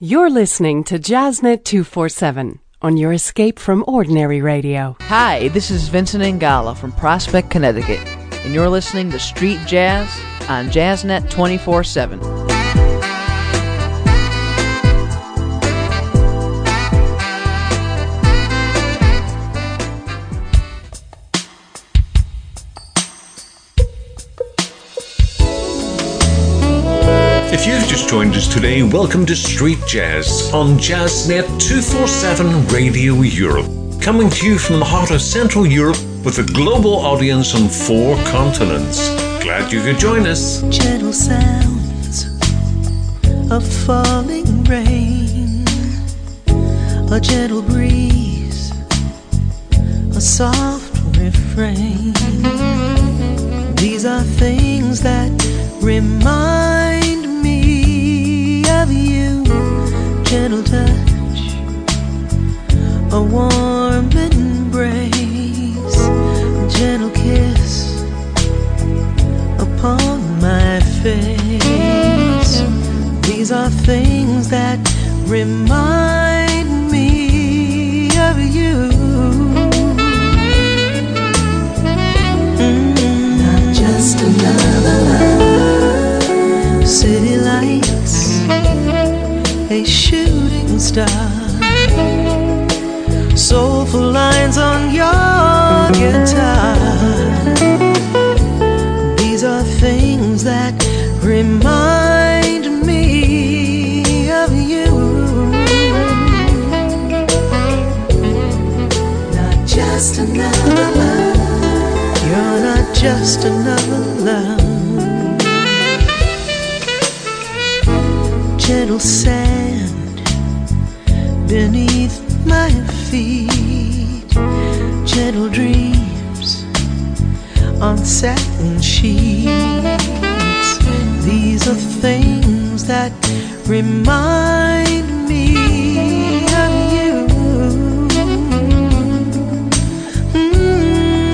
You're listening to Jazznet 247 on your escape from ordinary radio. Hi, this is Vincent Ingala from Prospect, Connecticut, and you're listening to Street Jazz on Jazznet 24 7. If you've just joined us today, welcome to Street Jazz on Jazznet 247 Radio Europe. Coming to you from the heart of Central Europe with a global audience on four continents. Glad you could join us. Gentle sounds of falling rain, a gentle breeze, a soft refrain. These are things that remind a warm embrace, a gentle kiss upon my face. These are things that remind me of you. Mm, not just another love, city lights a shooting star. Soulful lines on your guitar. These are things that remind me of you. Not just another love. You're not just another love. gentle sand beneath my feet, gentle dreams on satin sheets. These are things that remind me of you. Mm,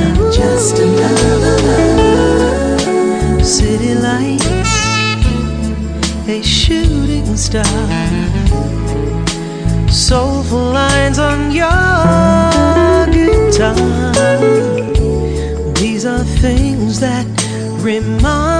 not just another love, city lights a shooting star. Soulful lines on your guitar. These are things that remind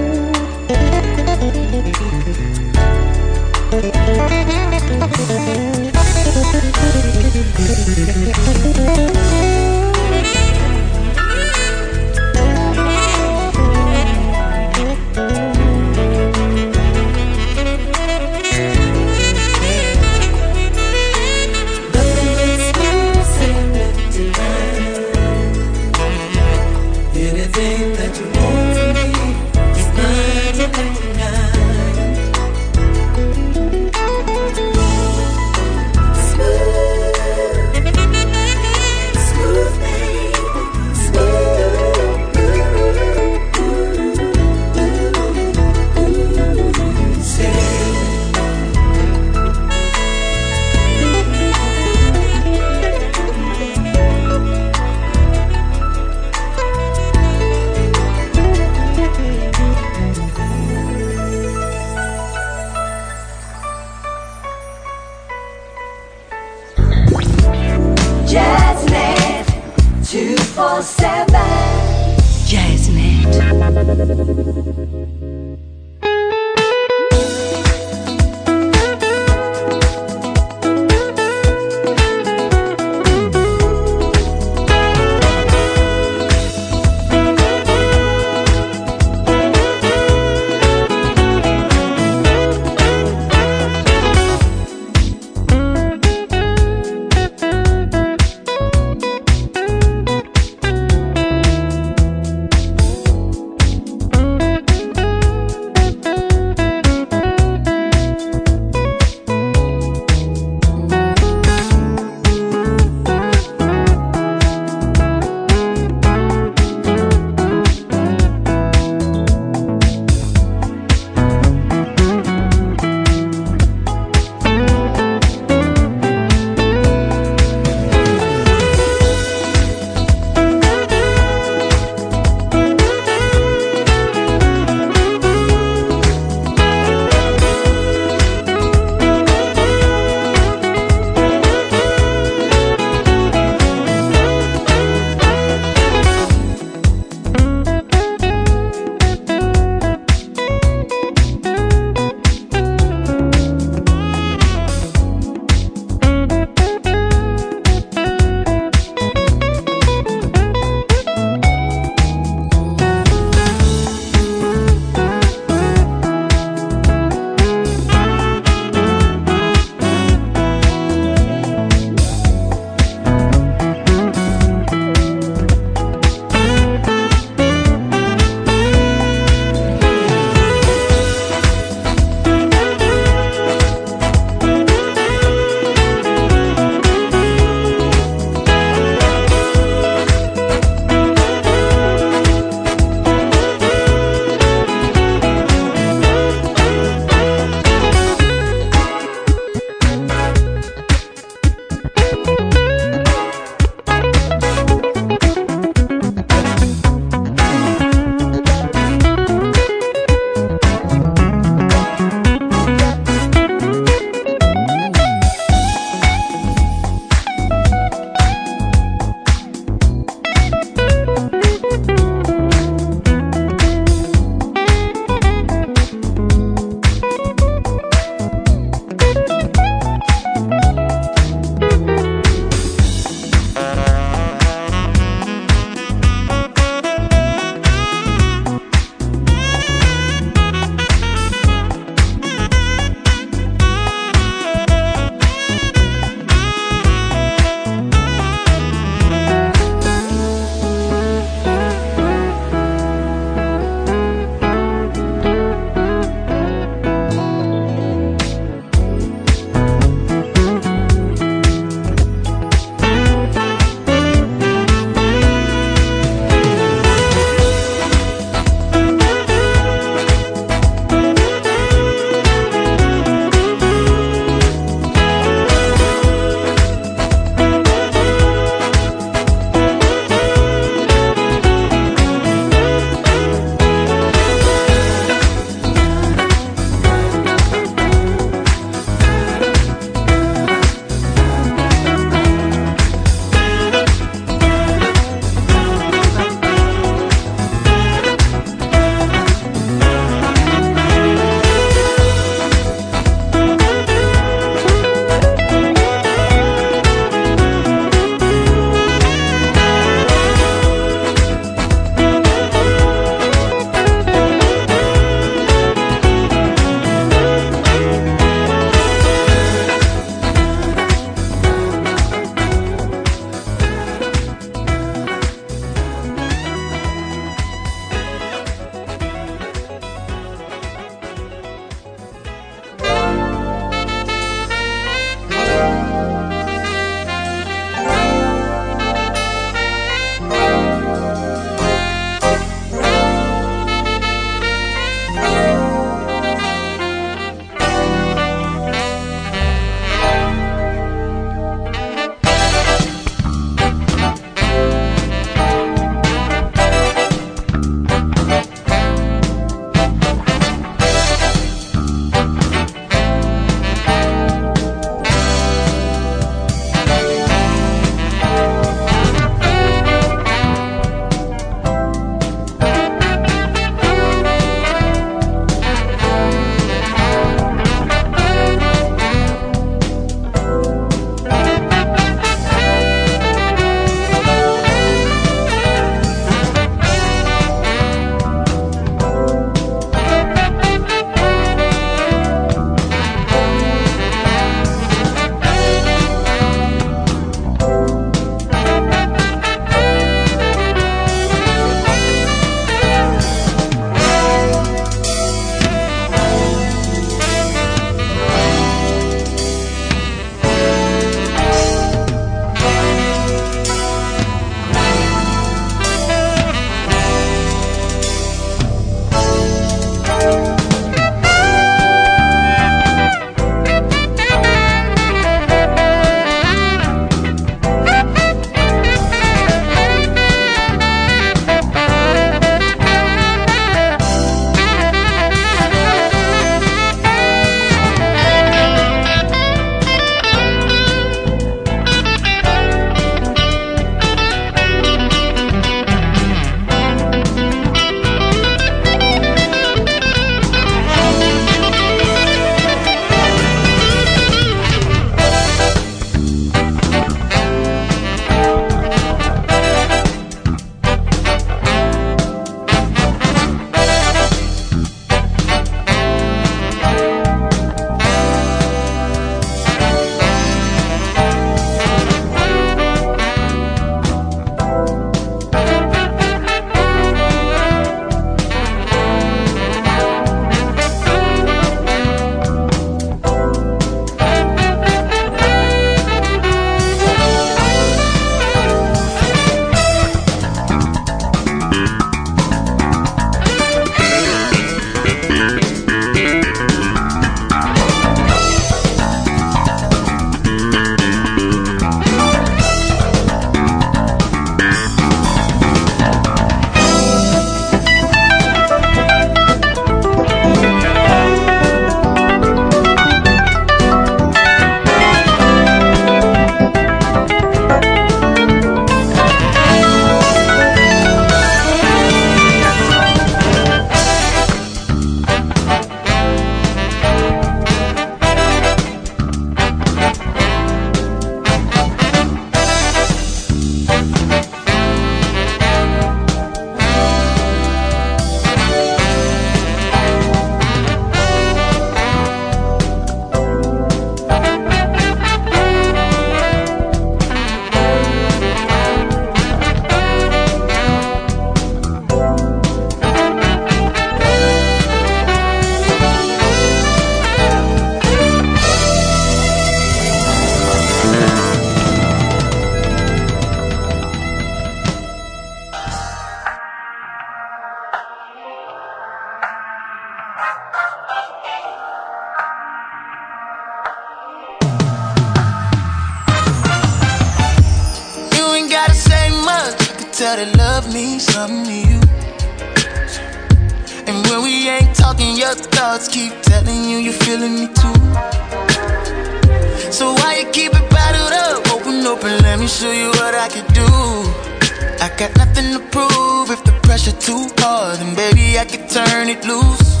got nothing to prove. If the pressure too hard, then baby I can turn it loose.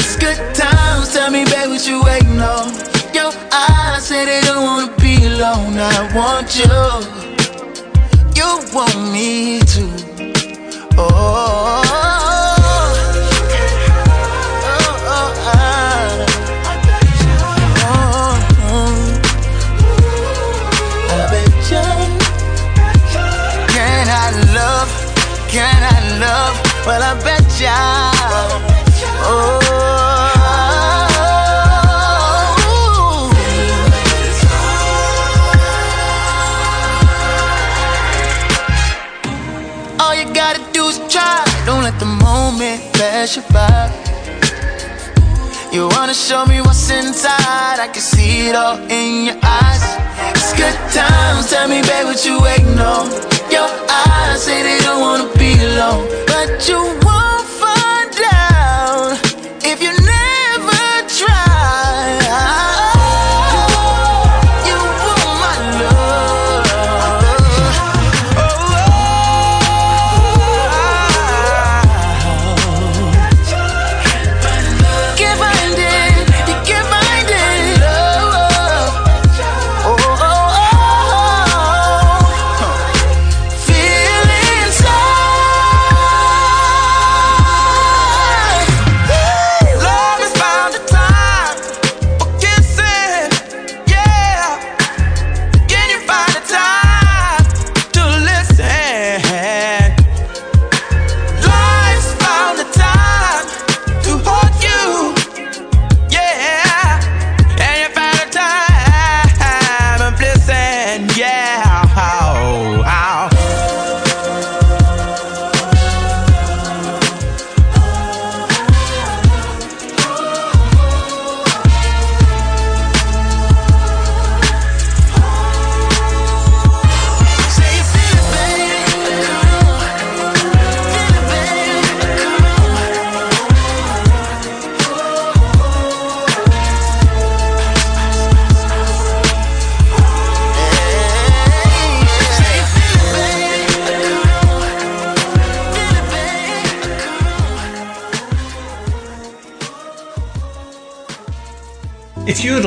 It's good times. Tell me, babe, what you waiting on? Your eyes say they don't wanna be alone. I want you. You want me to. Oh. Well, I bet ya. Oh. All you gotta do is try. Don't let the moment pass you by. You wanna show me what's inside? I can see it all in your eyes. It's good times. Tell me, babe, what you waiting on? Your eyes say they don't wanna be alone, but you won't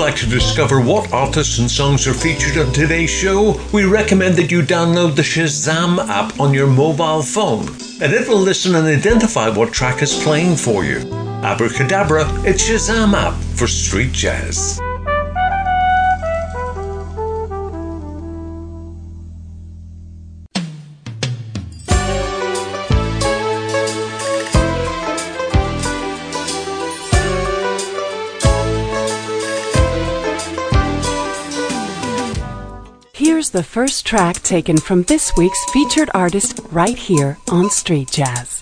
like to discover what artists and songs are featured on today's show, we recommend that you download the Shazam app on your mobile phone, and it will listen and identify what track is playing for you. Abracadabra, it's Shazam app for street jazz. Here's the first track taken from this week's featured artist right here on Street Jazz.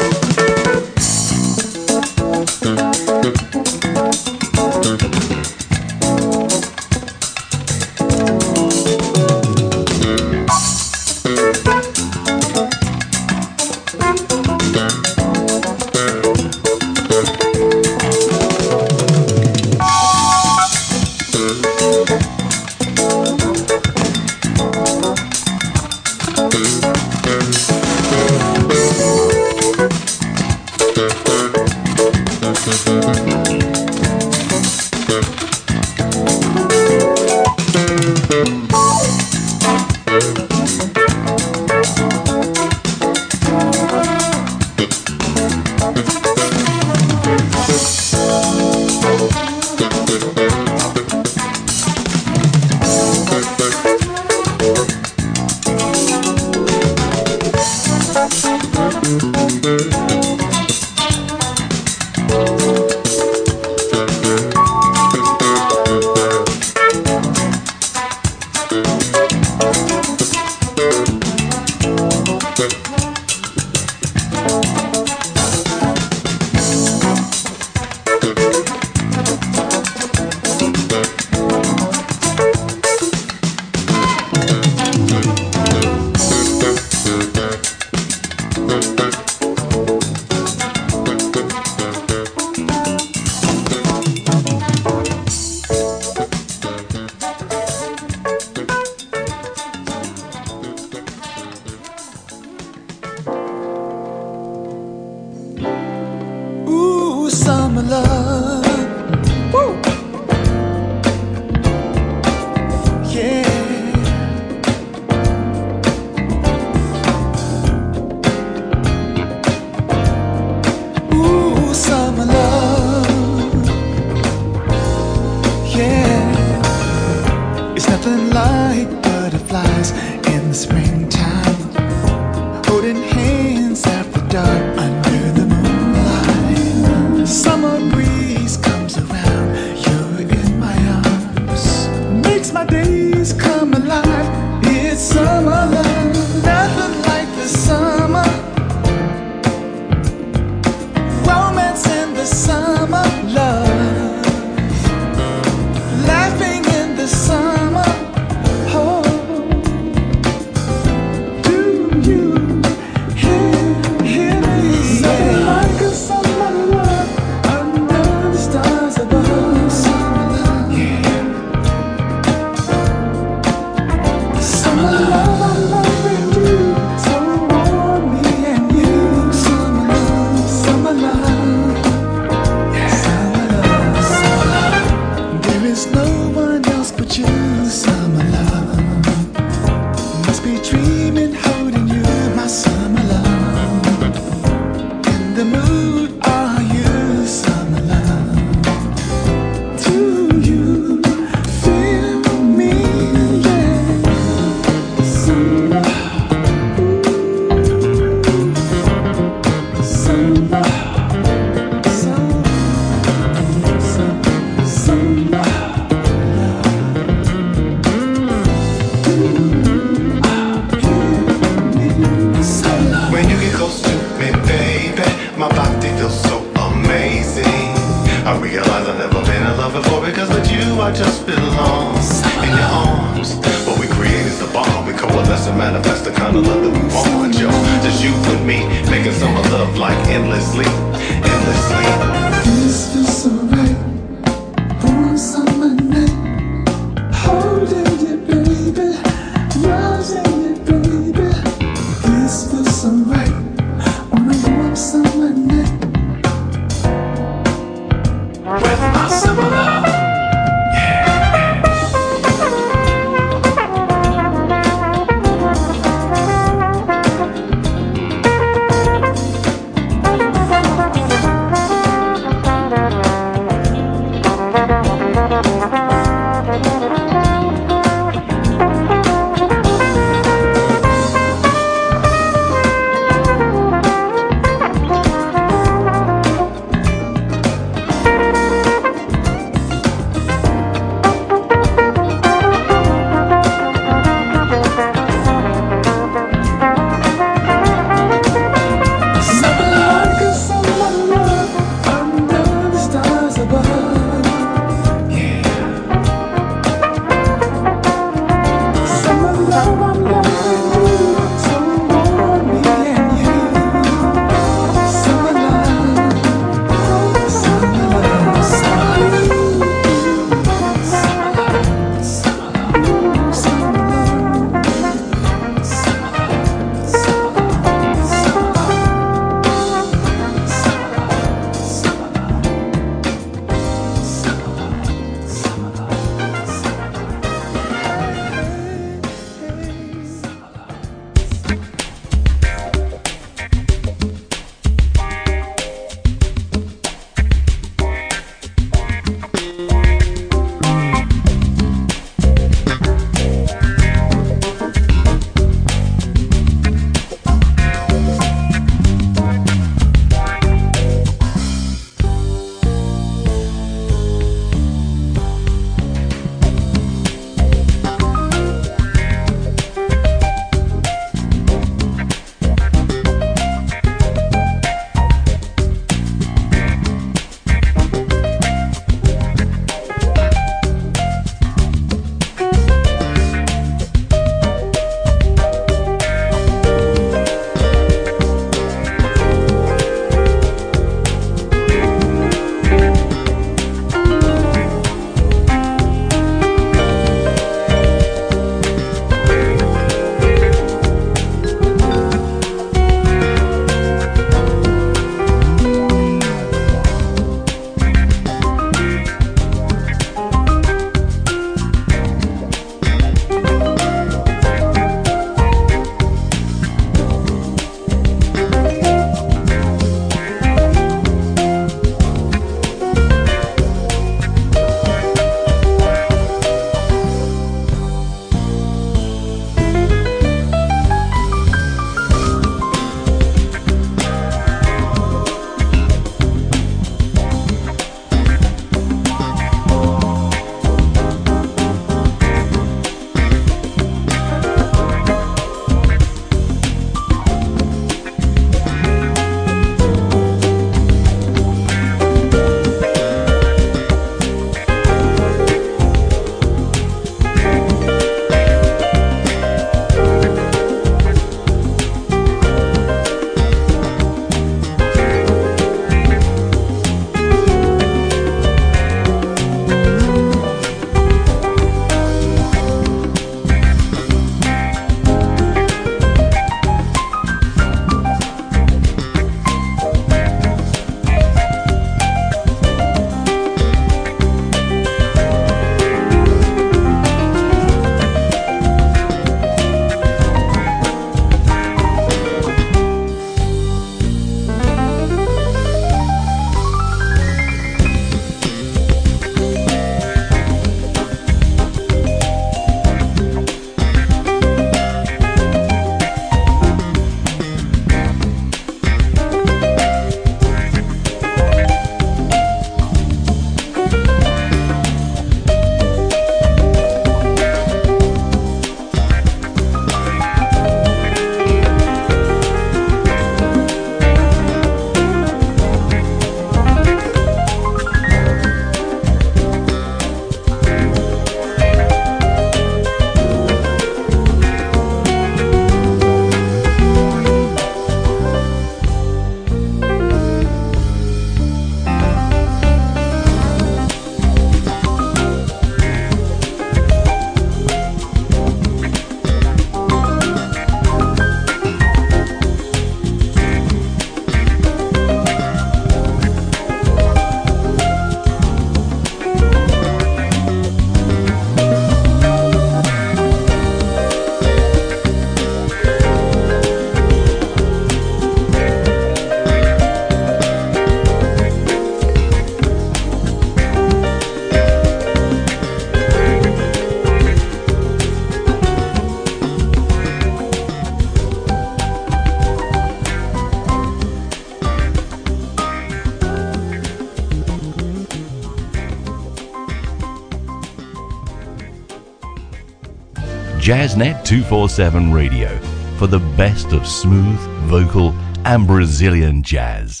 Jazznet 247 Radio for the best of smooth, vocal, and Brazilian jazz.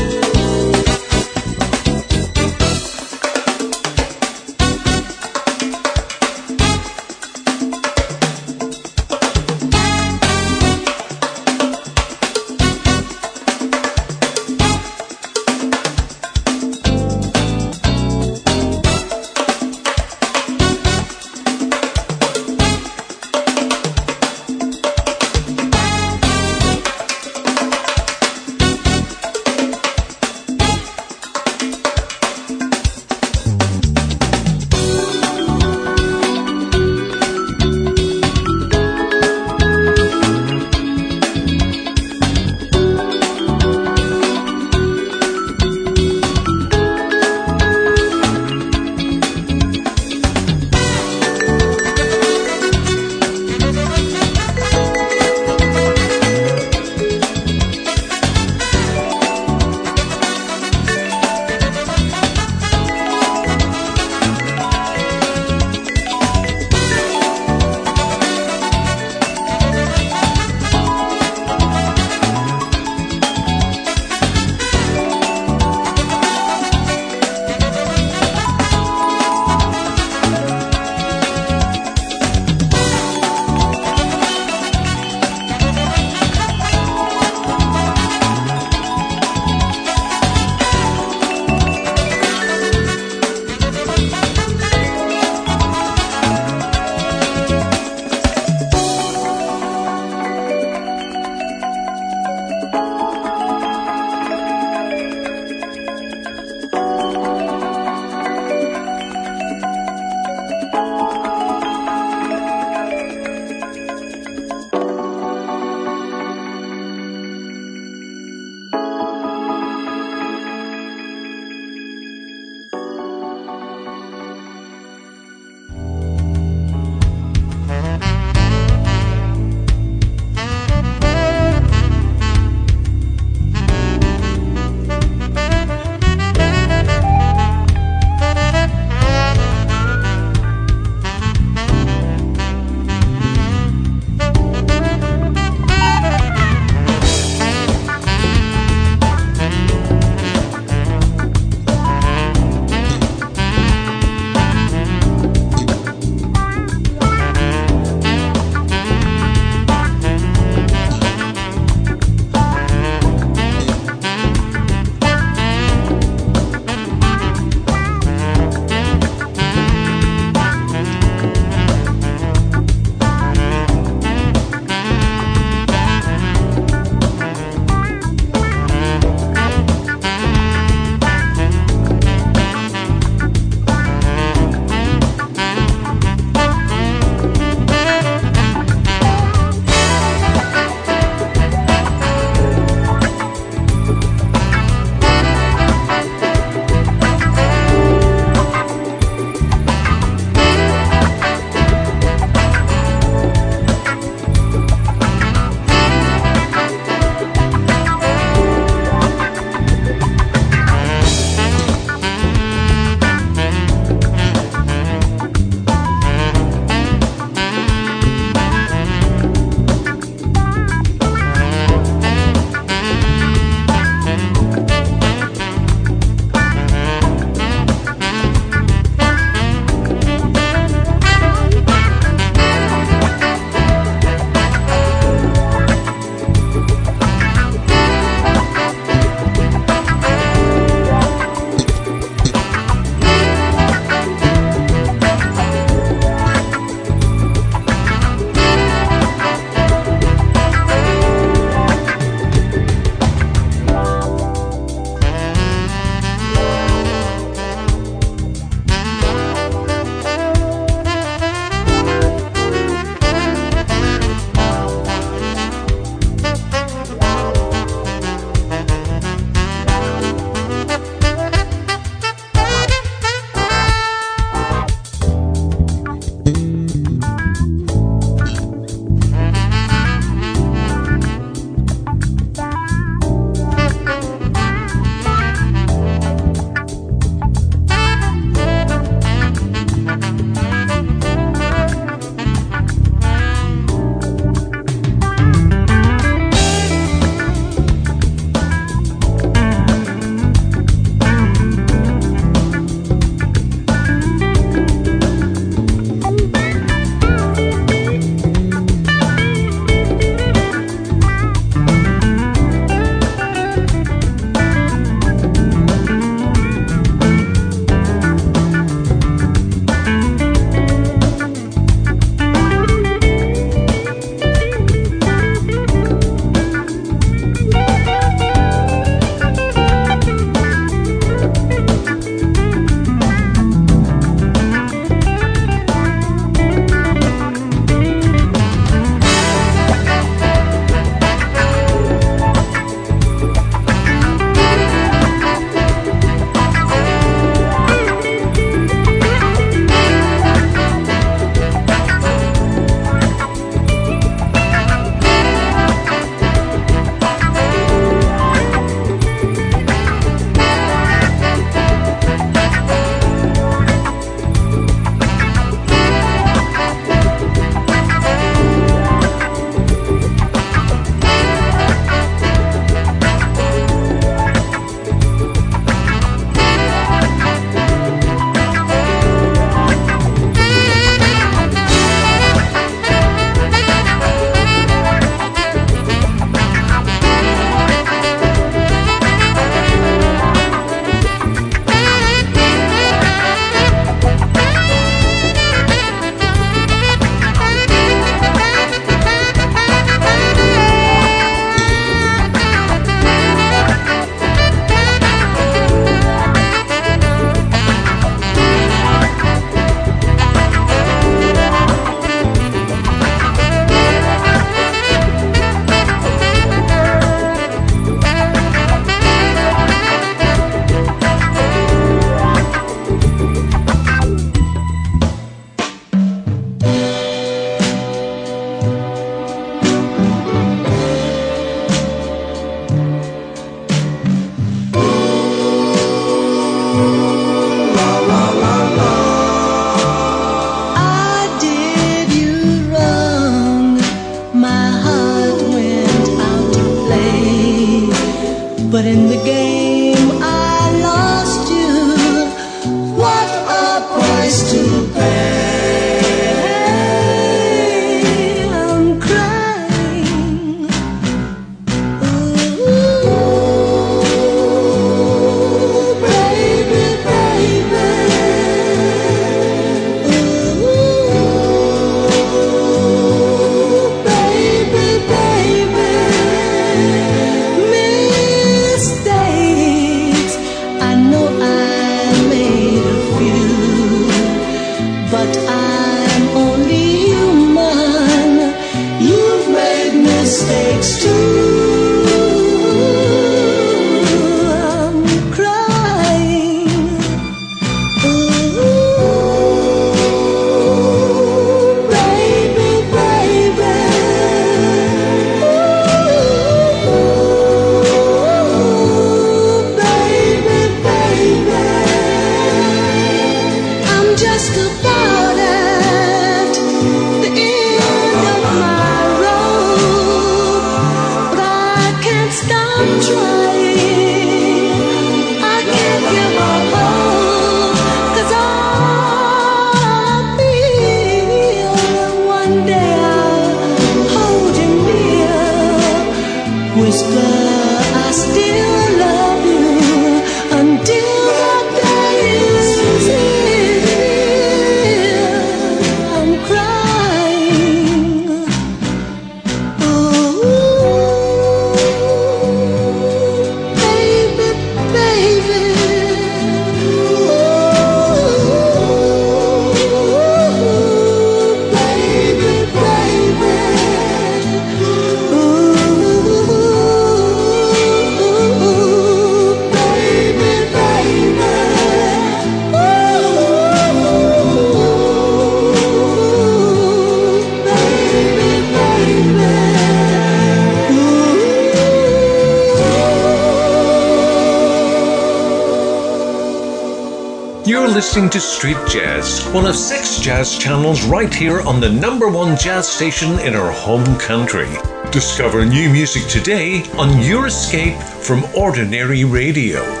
To Street Jazz, one of six jazz channels right here on the number one jazz station in our home country. Discover new music today on your escape from ordinary radio.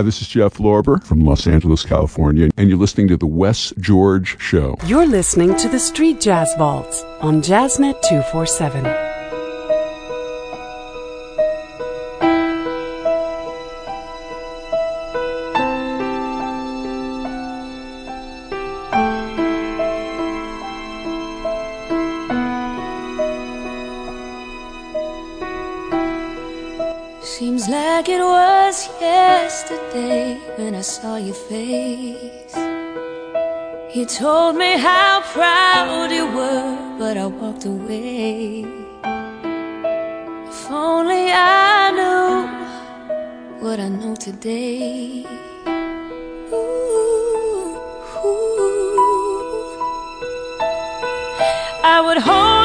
Hi, this is Jeff Lorber from Los Angeles, California, and you're listening to The Wes George Show. You're listening to the Street Jazz Vaults on Jazznet 247. Your face. You told me how proud you were, but I walked away. If only I knew what I know today. Ooh, ooh. I would hold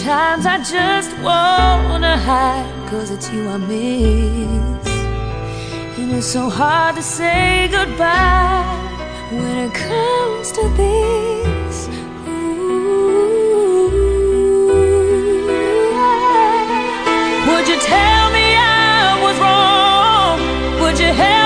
Sometimes I just wanna hide, cause it's you I miss. And it's so hard to say goodbye when it comes to this. Ooh, Would you tell me I was wrong? Would you help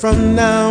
from now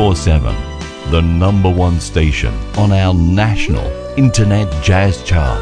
24 7, the number one station on our national internet jazz chart.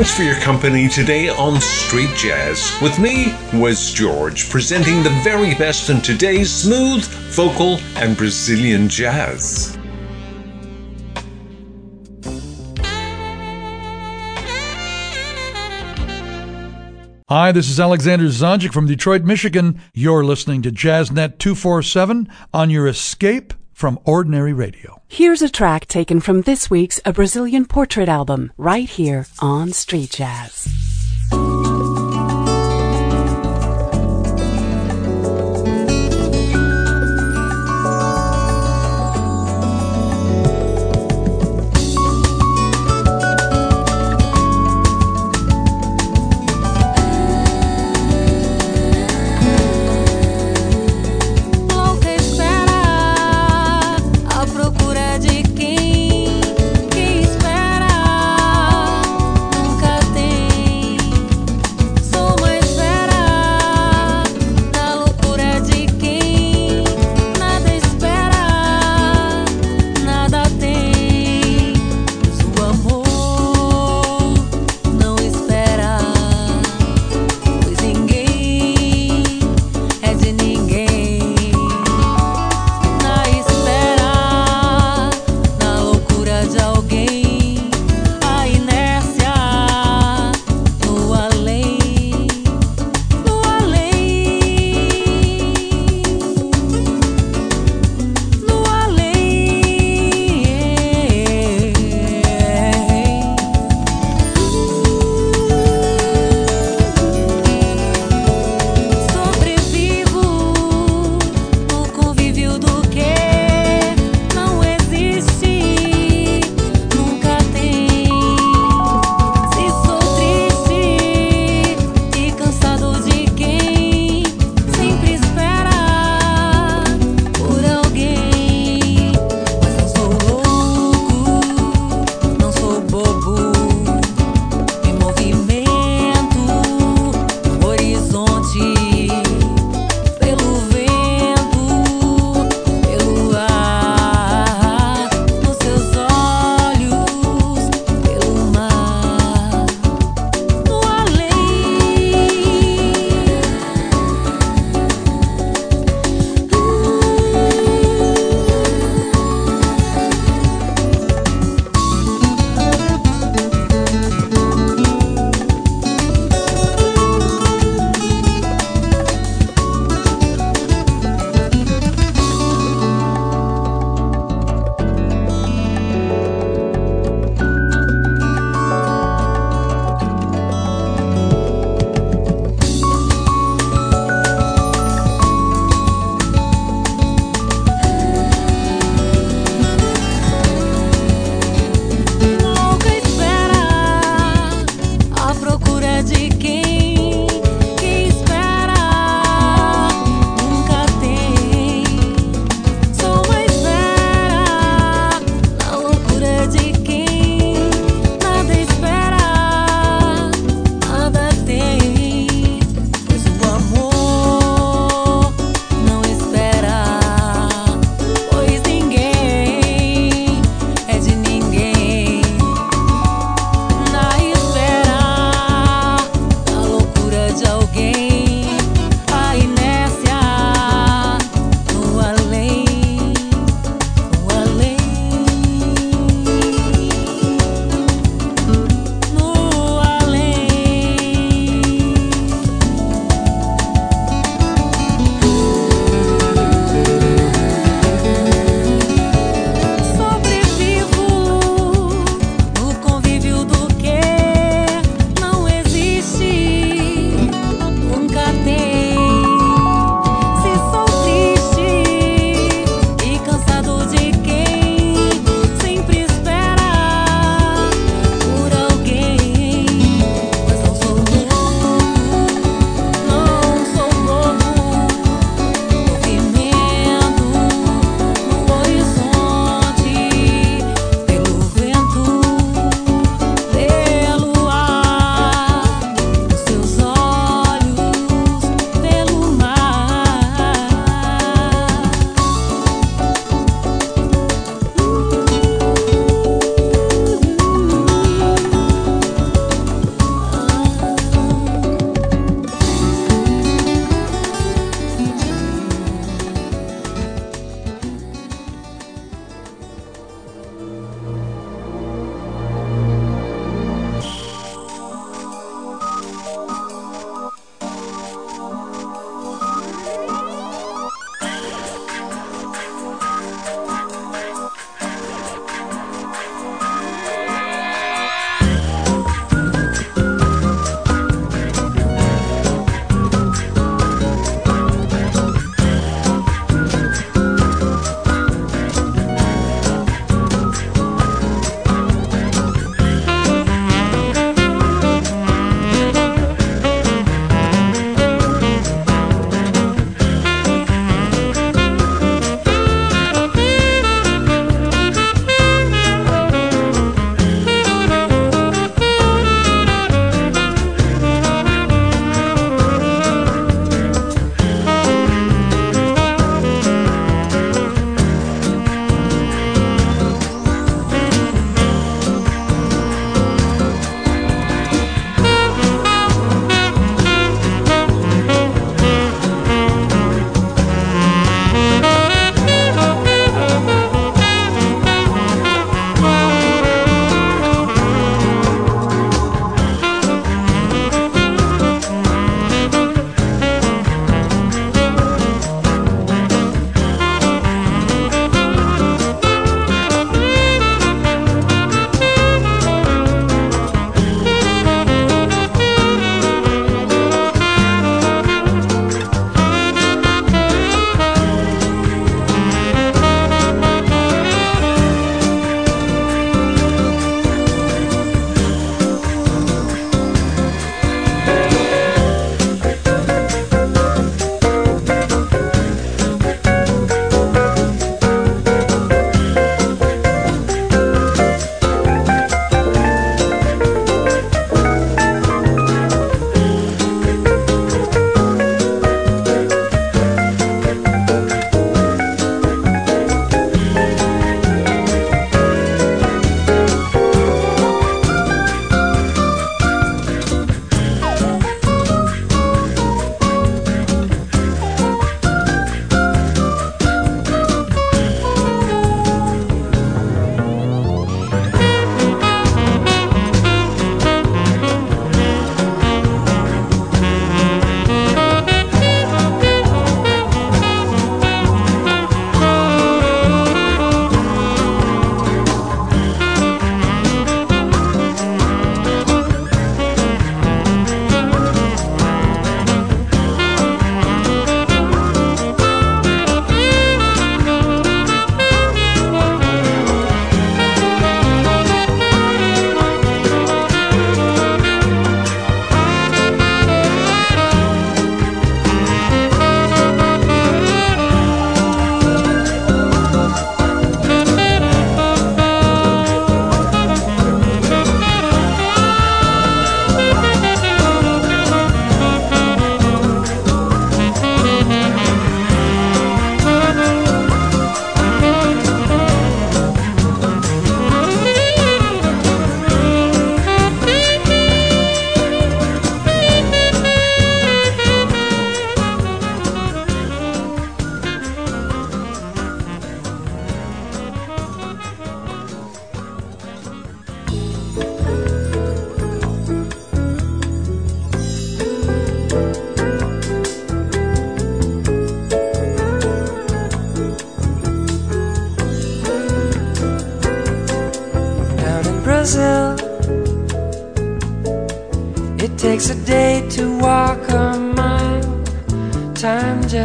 Thanks for your company today on Street Jazz. With me, Wes George, presenting the very best in today's smooth, vocal, and Brazilian jazz. Hi, this is Alexander Zonjic from Detroit, Michigan. You're listening to JazzNet 247 on your escape from ordinary radio. Here's a track taken from this week's A Brazilian Portrait album, right here on Street Jazz.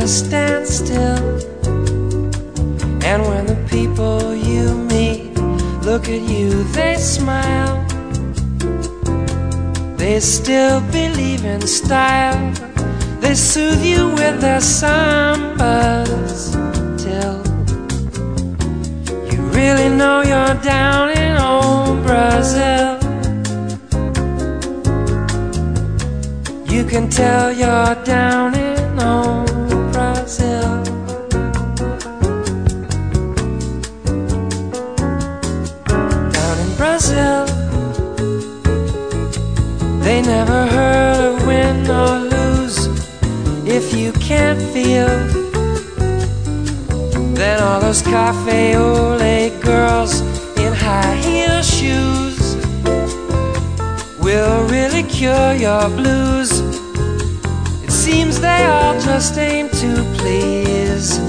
Just stands still. And when the people you meet look at you, they smile. They still believe in style. They soothe you with their sambas till you really know you're down in old Brazil. You can tell you're down feel, then all those cafe ole girls in high heel shoes will really cure your blues. It seems they all just aim to please.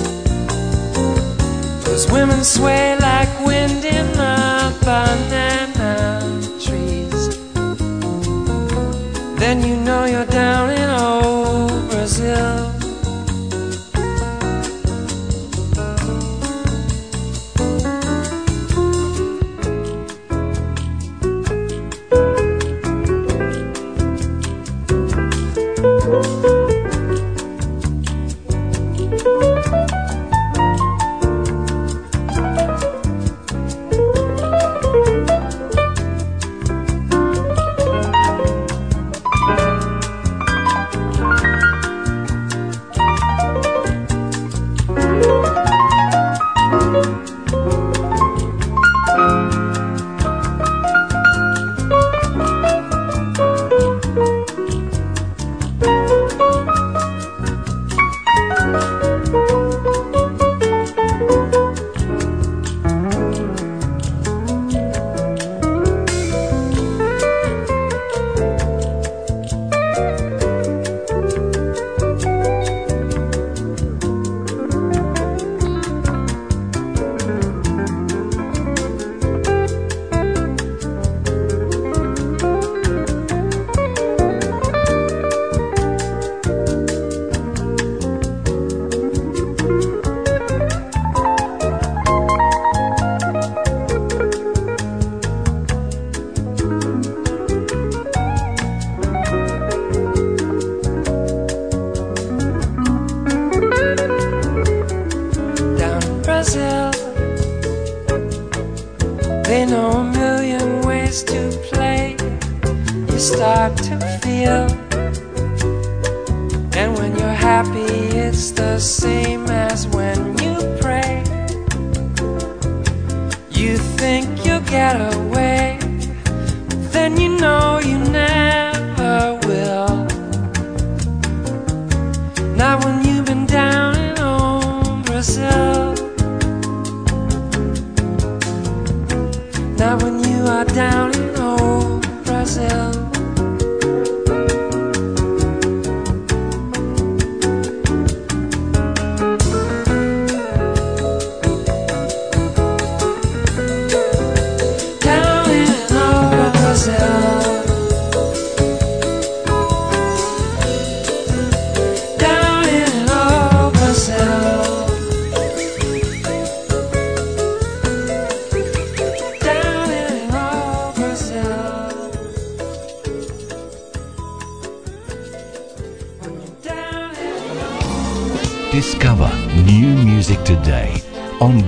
Those women sway like wind in the banana trees. Then you know you're down in old Brazil.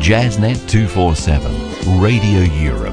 Jazznet 247 Radio Europe.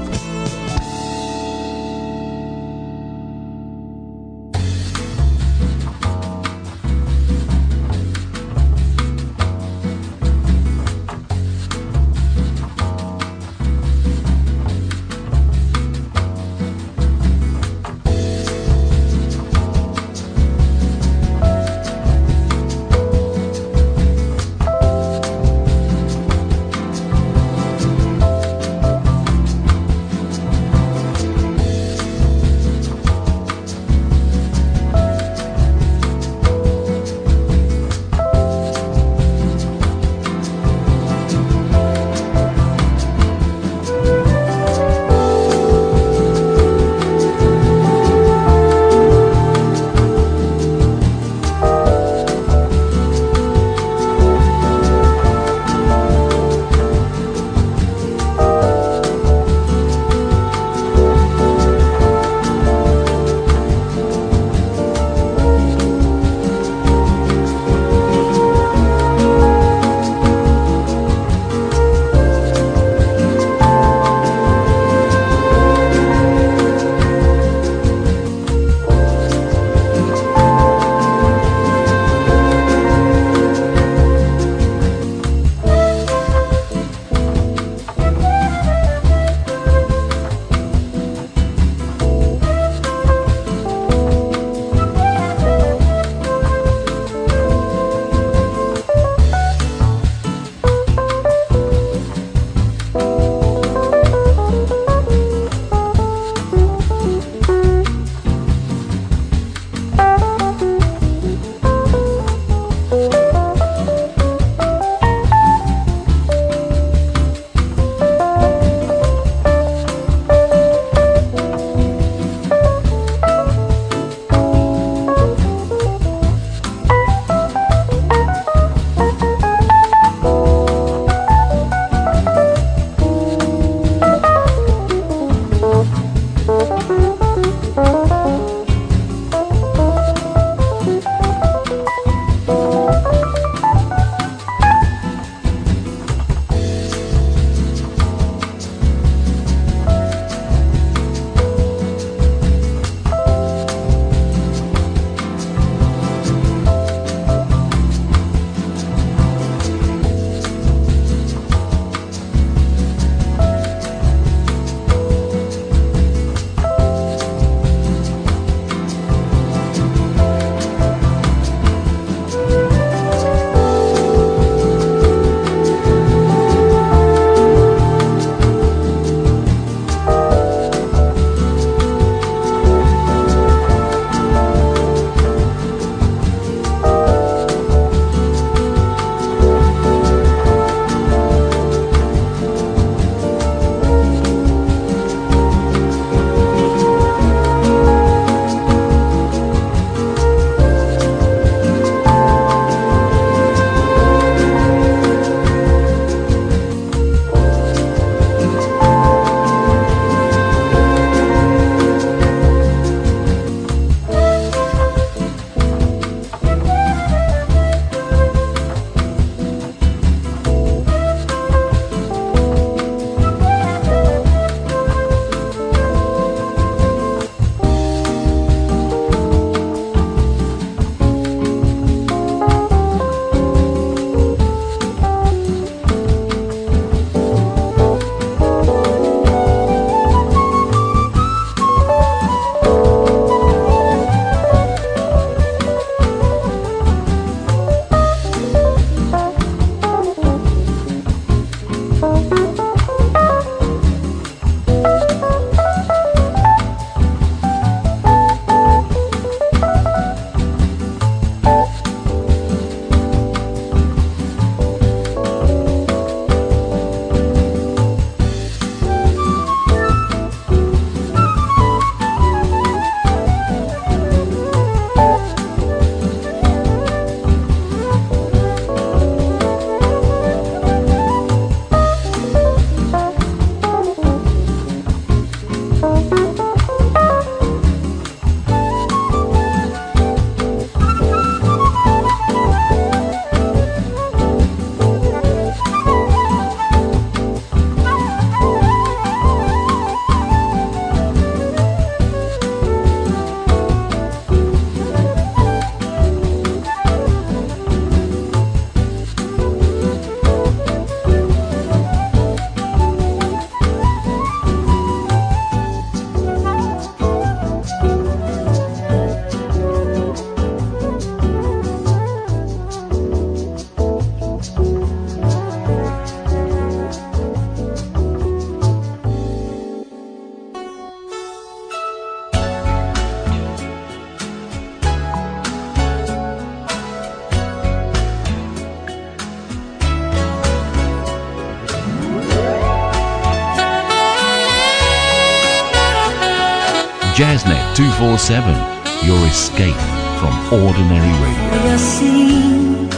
Jazznet 247, your escape from ordinary radio. Foi assim,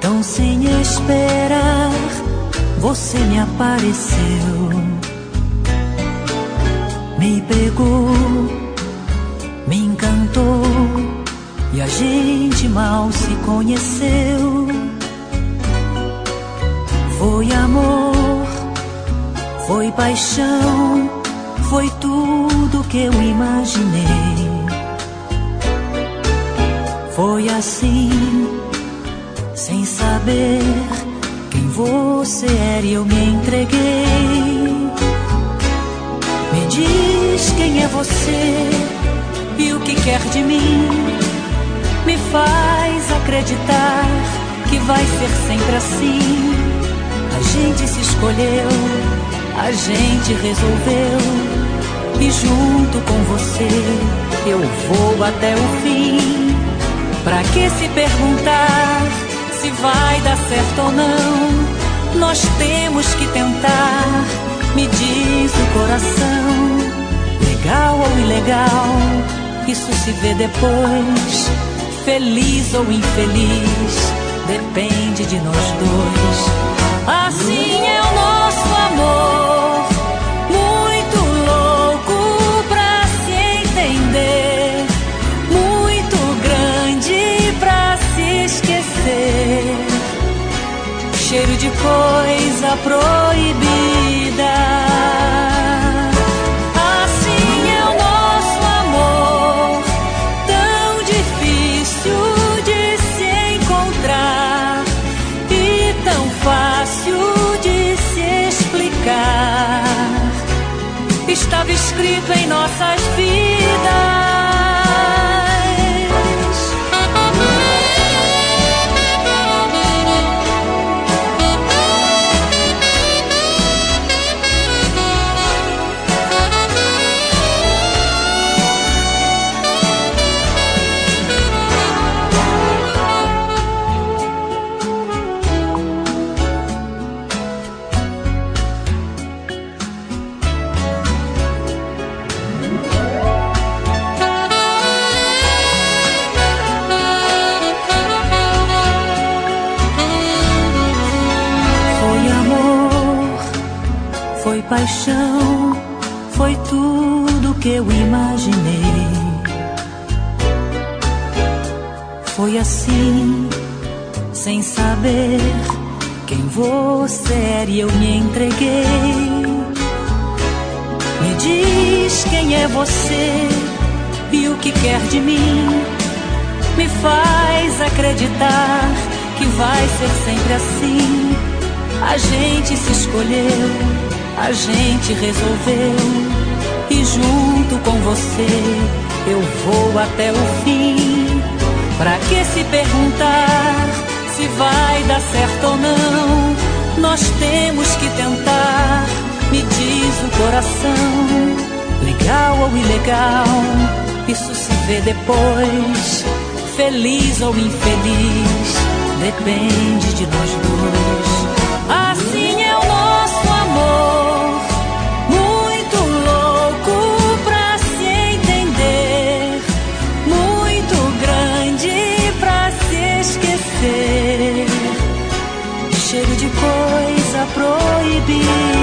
tão sem esperar, você me apareceu. Me pegou, me encantou, e a gente mal se conheceu. Foi amor, foi paixão, foi tudo que eu imaginei. Foi assim, sem saber quem você era, eu me entreguei. Me diz quem é você e o que quer de mim. Me faz acreditar que vai ser sempre assim. A gente se escolheu, a gente resolveu. E junto com você eu vou até o fim. Pra que se perguntar se vai dar certo ou não? Nós temos que tentar, me diz o coração. Legal ou ilegal, isso se vê depois. Feliz ou infeliz, depende de nós dois. Assim é o nosso amor, Cheiro de coisa proibida. Assim é o nosso amor, tão difícil de se encontrar e tão fácil de se explicar. Estava escrito em nossas escolheu, a gente resolveu. E junto com você eu vou até o fim. Pra que se perguntar se vai dar certo ou não? Nós temos que tentar, me diz o coração. Legal ou ilegal, isso se vê depois. Feliz ou infeliz, depende de nós dois. 地。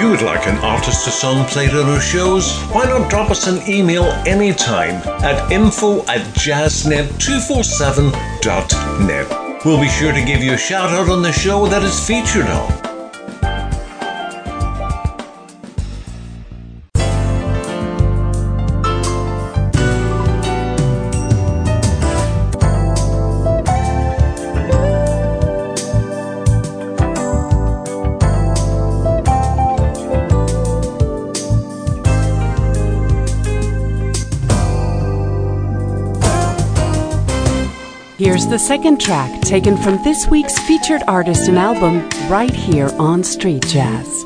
You would like an artist or song played on our shows, why not drop us an email anytime at info at jazznet247.net. We'll be sure to give you a shout out on the show that is featured on. The second track taken from this week's featured artist and album right here on Street Jazz.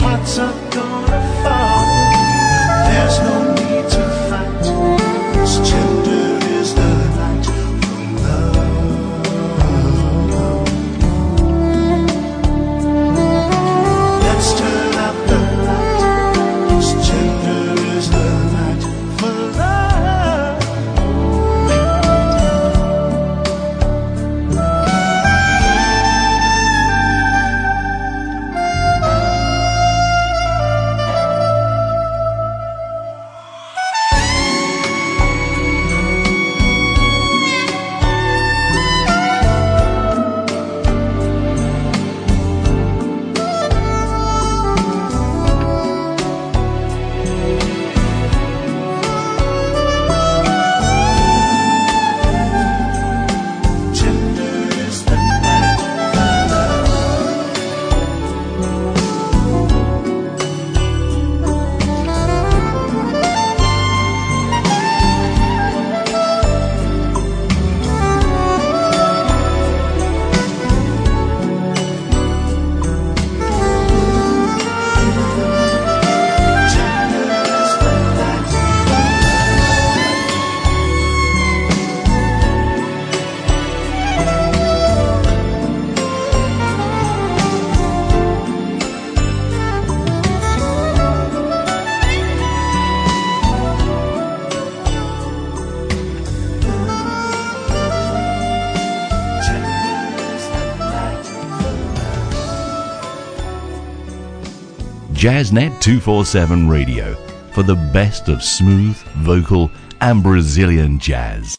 Hearts are gonna Jazznet 247 Radio for the best of smooth, vocal, and Brazilian jazz.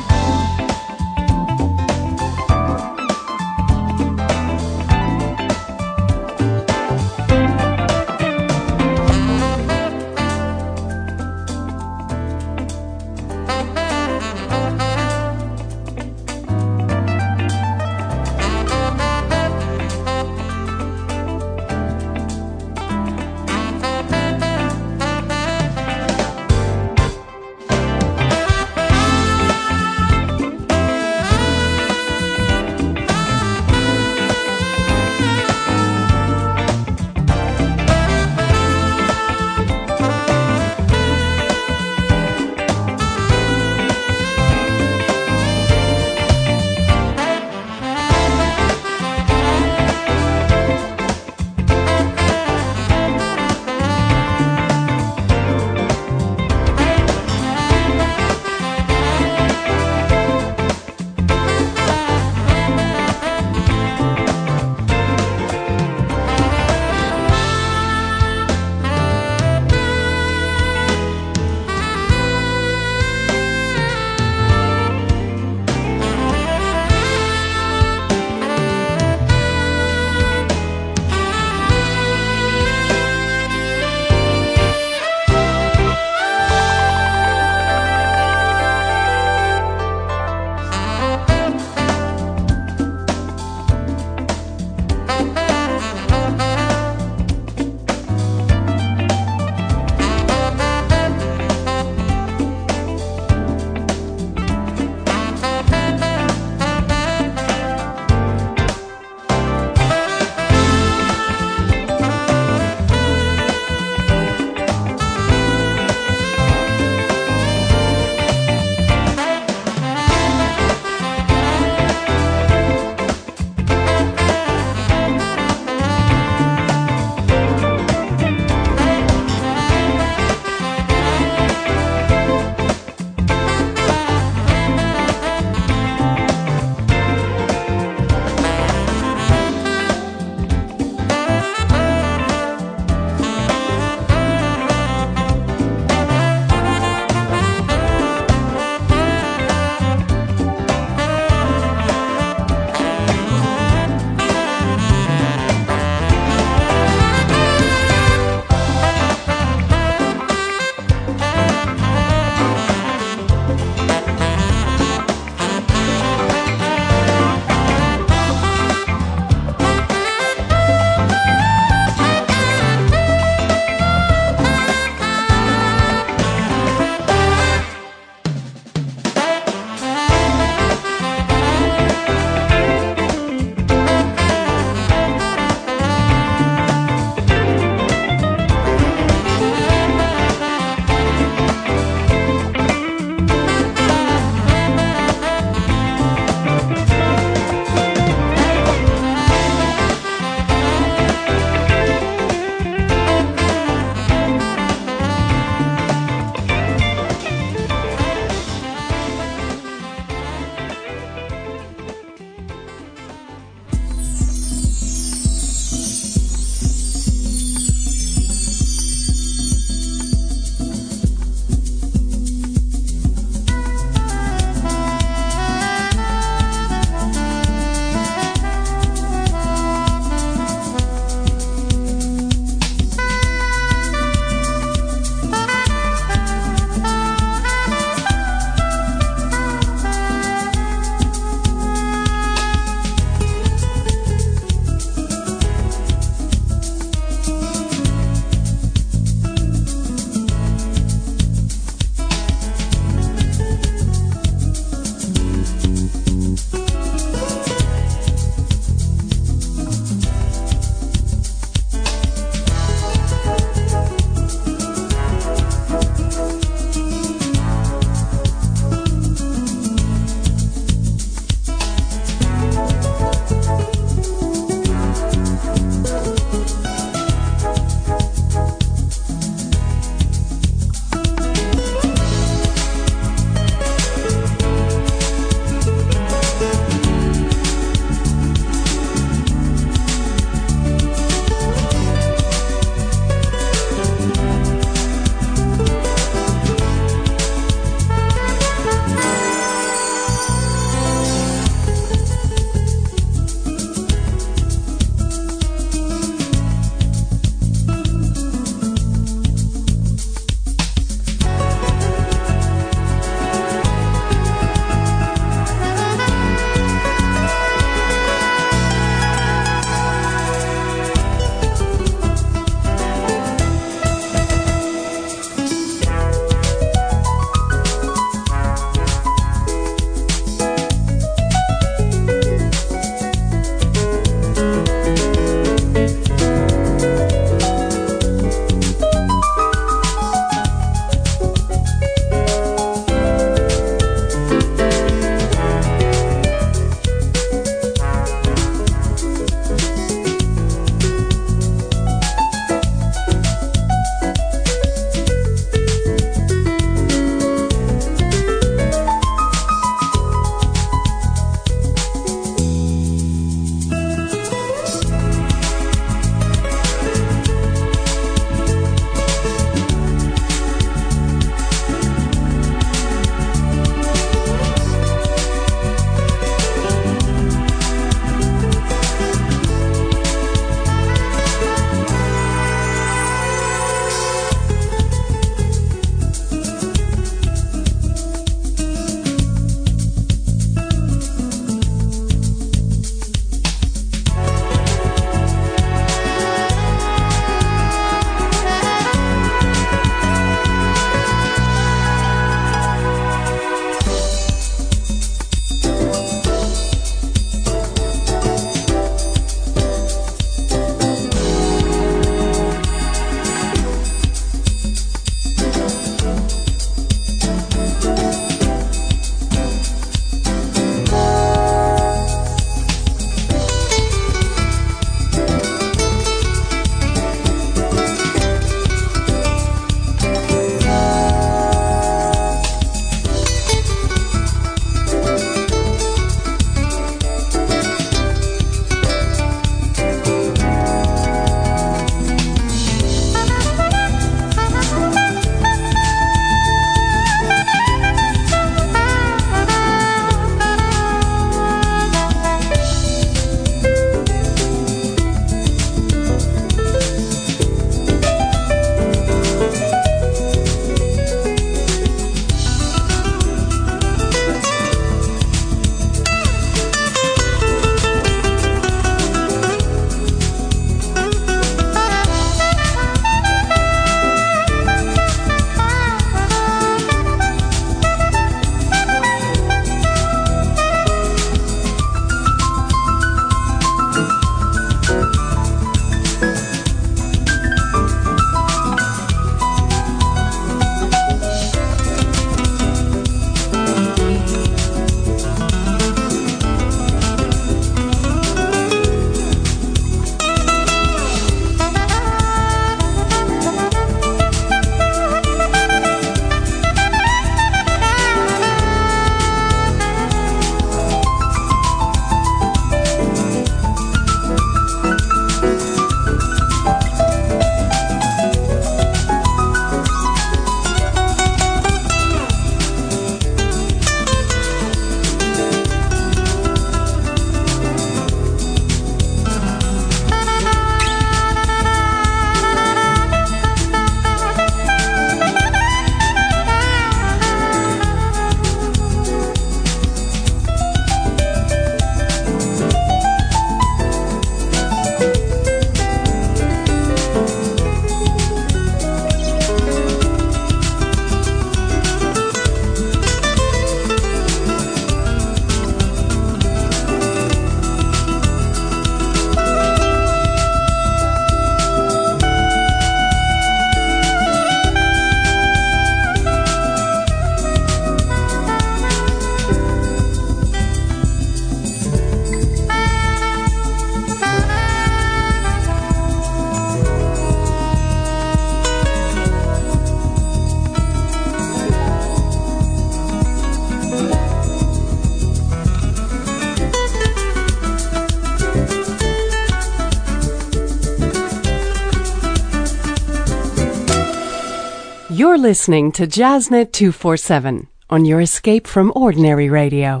Listening to Jazznet 247 on your escape from ordinary radio.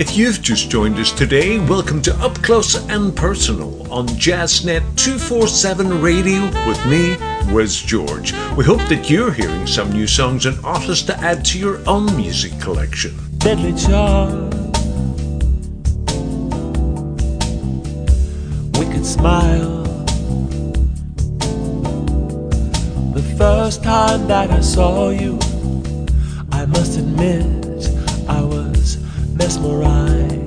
If you've just joined us today, welcome to Up Close and Personal on Jazznet 247 Radio with me, Wes George. We hope that you're hearing some new songs and artists to add to your own music collection. Deadly charm, smile. The first time that I saw you, I must admit I was mesmerized.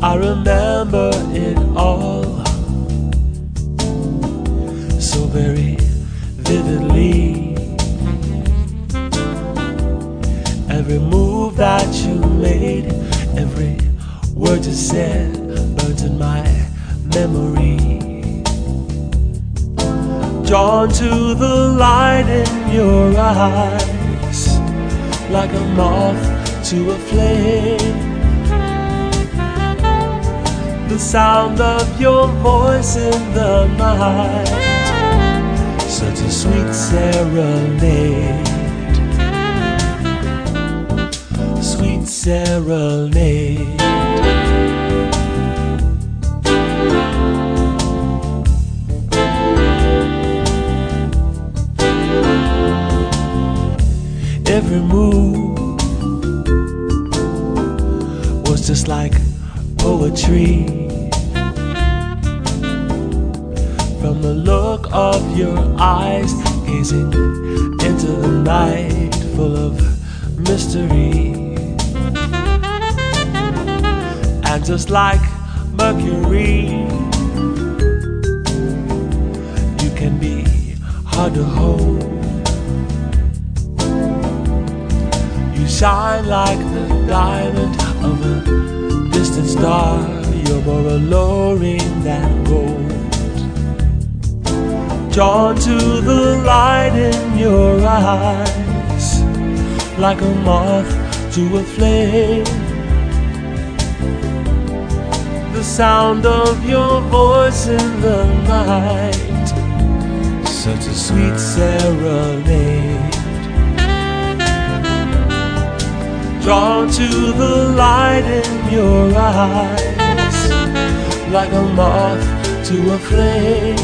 I remember it all so very vividly. Every move that you made, every word you said burns in my memory. Drawn to the light in your eyes like a moth to a flame. The sound of your voice in the night, such a sweet serenade. Sweet serenade. Every move was just like poetry. From the look of your eyes, gazing into the night full of mystery. And just like Mercury, you can be hard to hold. Shine like the diamond of a distant star. You're more alluring than gold. Drawn to the light in your eyes, like a moth to a flame. The sound of your voice in the night, such a sweet serenade. Drawn to the light in your eyes, like a moth to a flame.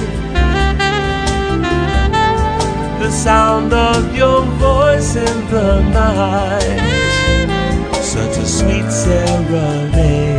The sound of your voice in the night, such a sweet serenade.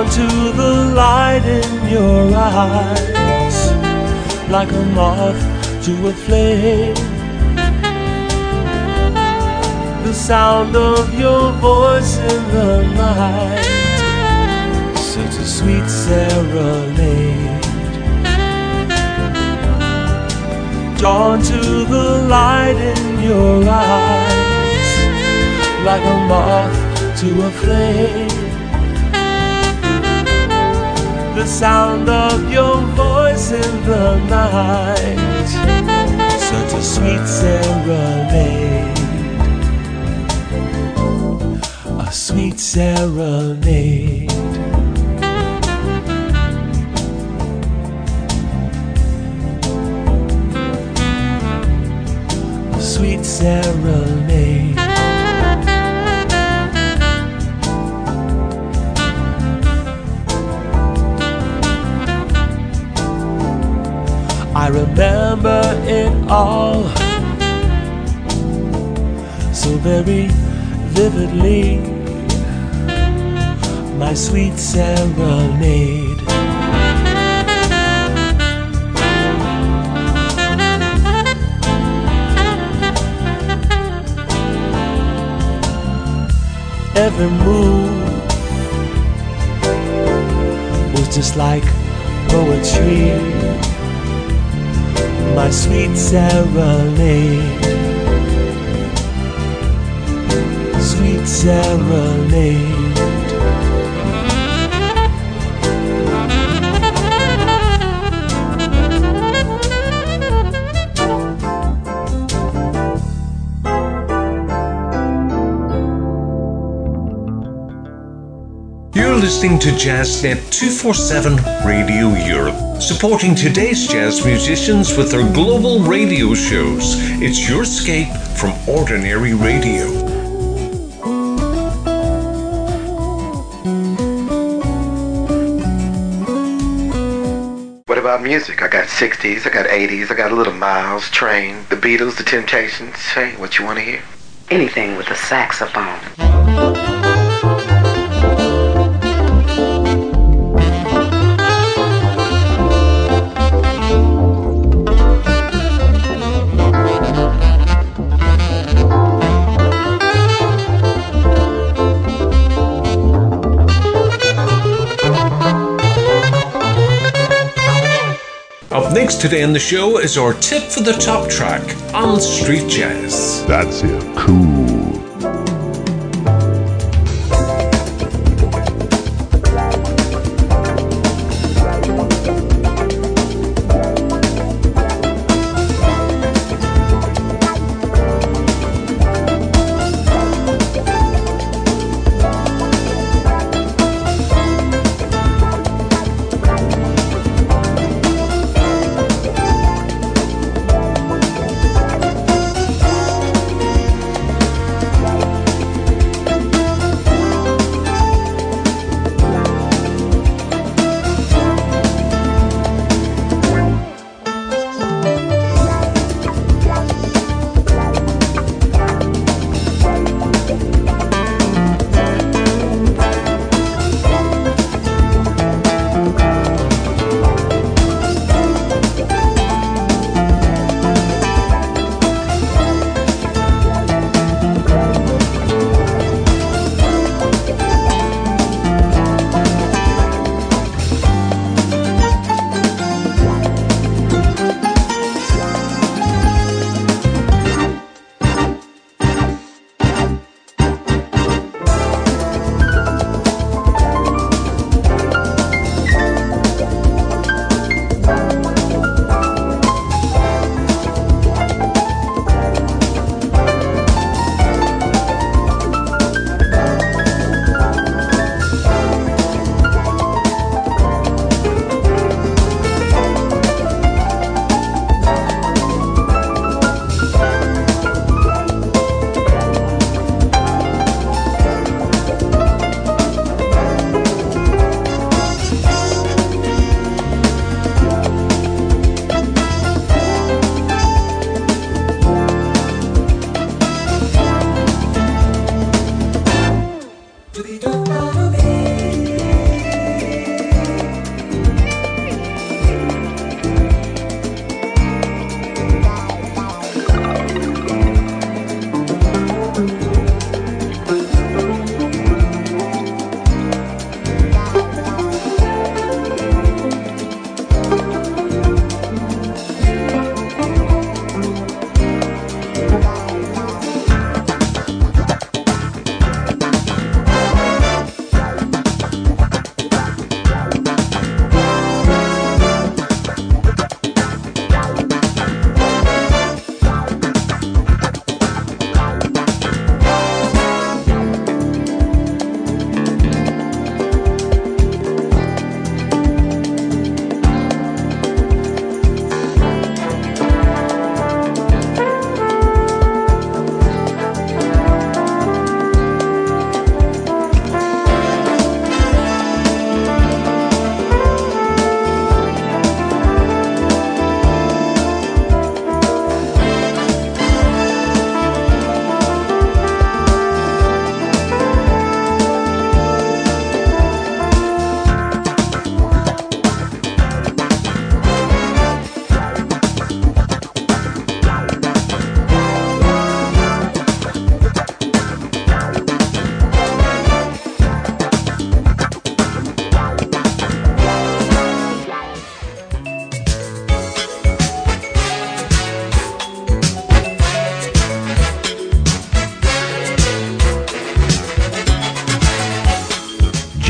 Drawn to the light in your eyes, like a moth to a flame. The sound of your voice in the night, such a sweet serenade. Drawn to the light in your eyes, like a moth to a flame the sound of your voice in the night. Such a sweet serenade. A sweet serenade. A sweet serenade. I remember it all so very vividly. My sweet serenade. Every move was just like poetry. My sweet serenade. Sweet serenade. You're listening to Jazz JazzNet 247 Radio Europe, supporting today's jazz musicians with their global radio shows. It's your escape from ordinary radio. What about music? I got 60s, I got 80s, I got a little Miles, Trane, The Beatles, The Temptations. Hey, what you want to hear? Anything with a saxophone. Next today on the show is our tip for the top track on Street Jazz. That's it. Cool.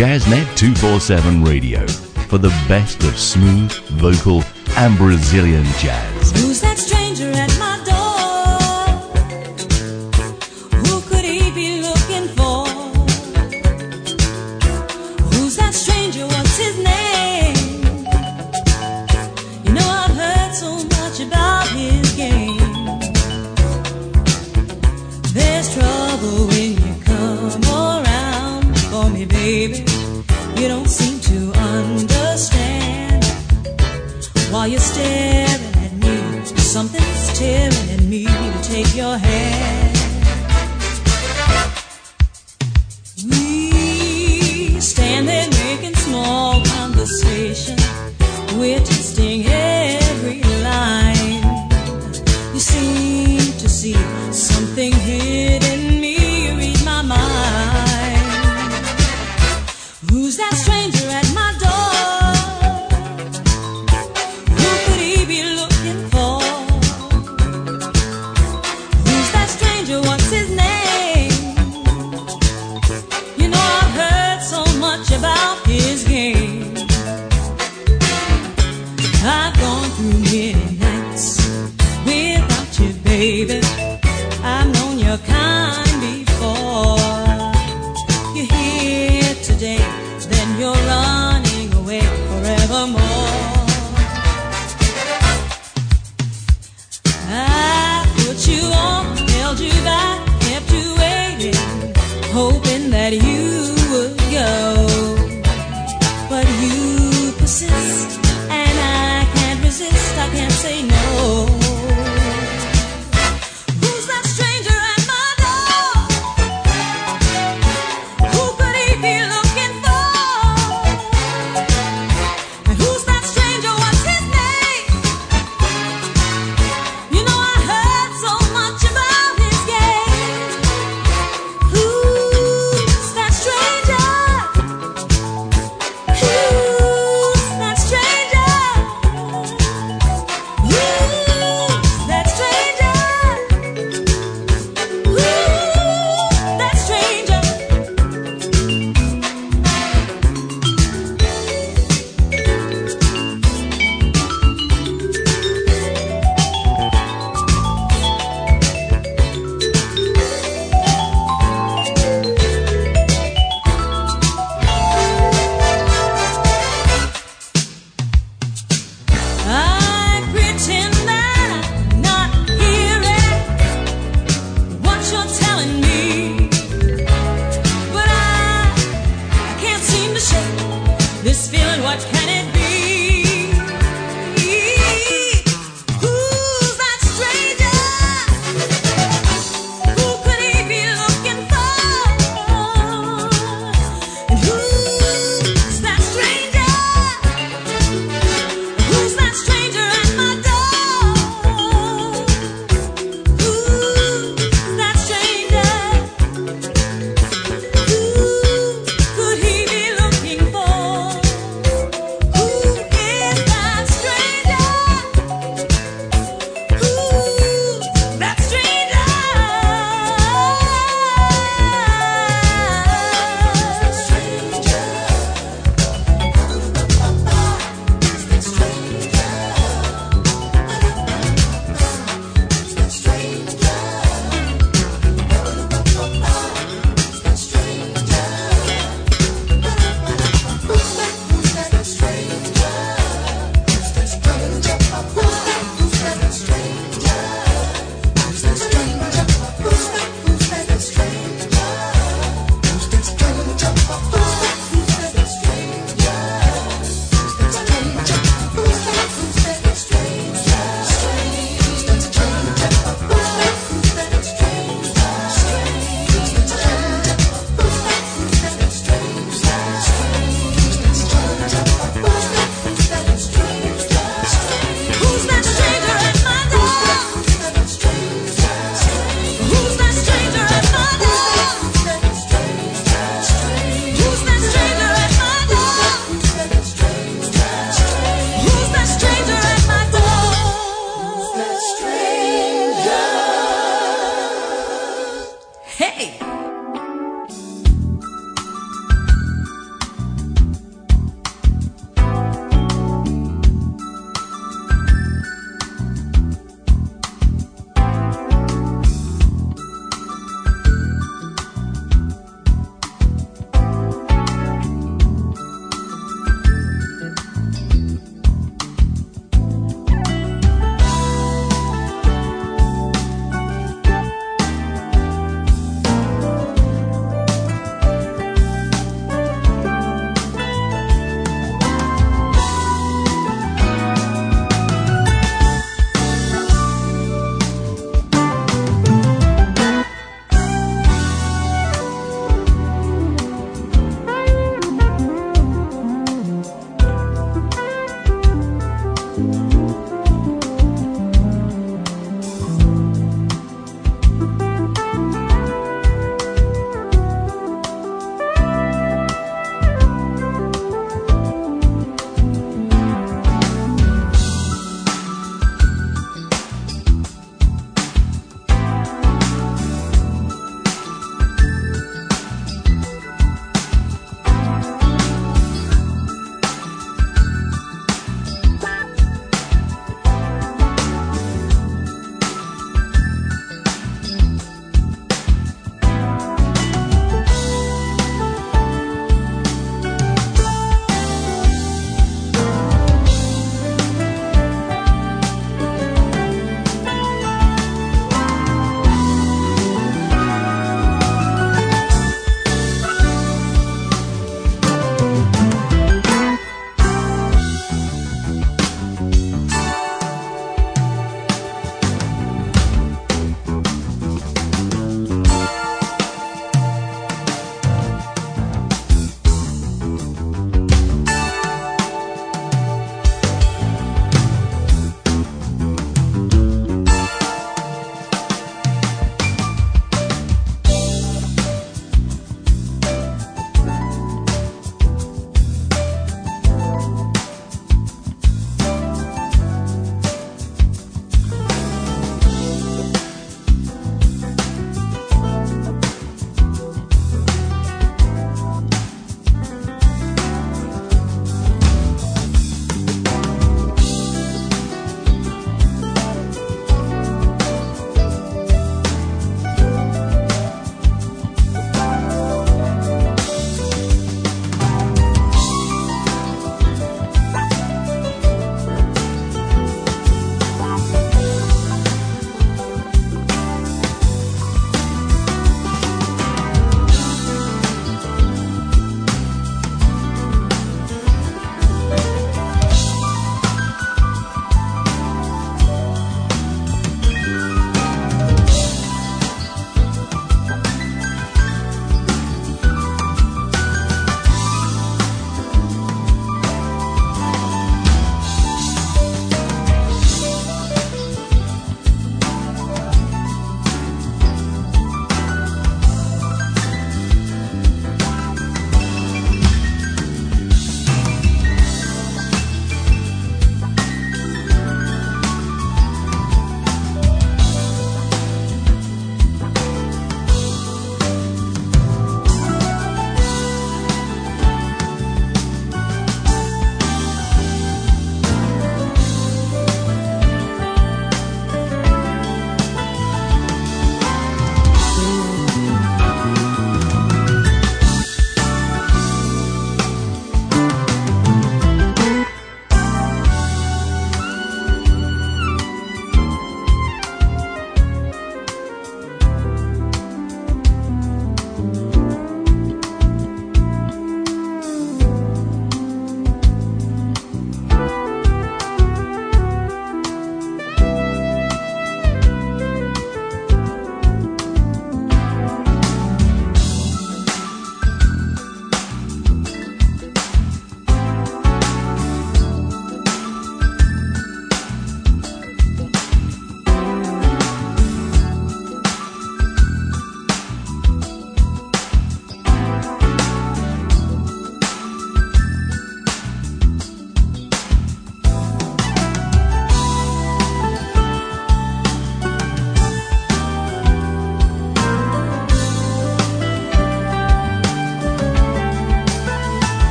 JazzNet 247 Radio for the best of smooth, vocal, and Brazilian jazz.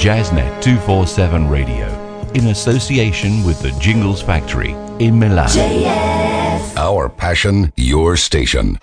Jazznet 247 Radio in association with the Jingles Factory in Milan. JS. Our passion, your station.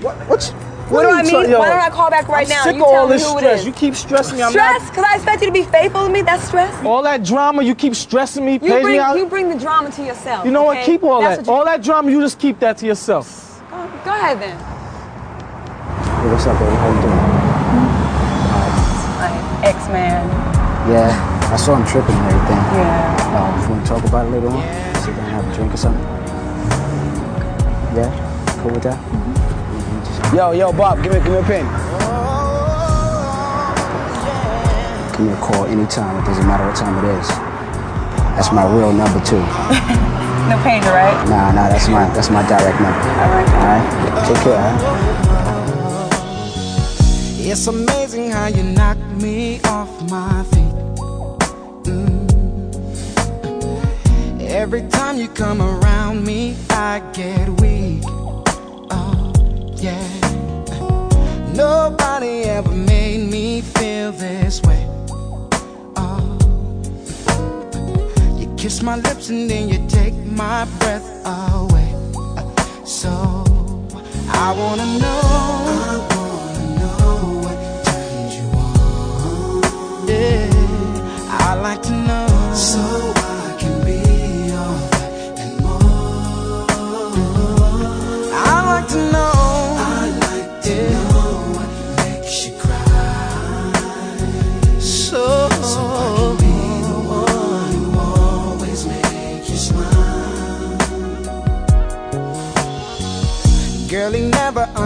Try- yo, Why don't I call back right I'm now? Sick you of tell all me this who it stress. is. You keep stressing me. I'm stress? not. Because I expect you to be faithful to me. That's stress. All that drama, you keep stressing me, You bring me out. you bring the drama to yourself. You know what? Keep all That's that. you- All that drama, you just keep that to yourself. Go, go ahead then. Hey, what's up, baby? How you doing? My ex-man. Yeah, I saw him tripping and everything. Yeah. Um, you want to talk about it later on? yeah. Sit down and have a drink or something? Yeah? Cool with that? Yo, yo, Bob, give me, give me a pen. Give me a call anytime. It doesn't matter what time it is. That's my real number too. No pager, right? Nah, nah, that's my that's my direct number. All right. All right. Take care. Huh? It's amazing how you knock me off my feet. Mm. Every time you come around me, I get weak. Yeah. Nobody ever made me feel this way. Oh. You kiss my lips and then you take my breath away. So I wanna know. I wanna know what turns you on. Yeah, I like to know.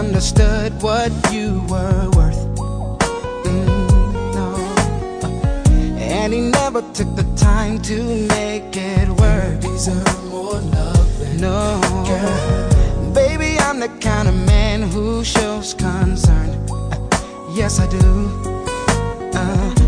Understood what you were worth. Mm, no. And he never took the time to make it work. Deserve more love no. Girl. Baby, I'm the kind of man who shows concern. Yes, I do. Uh,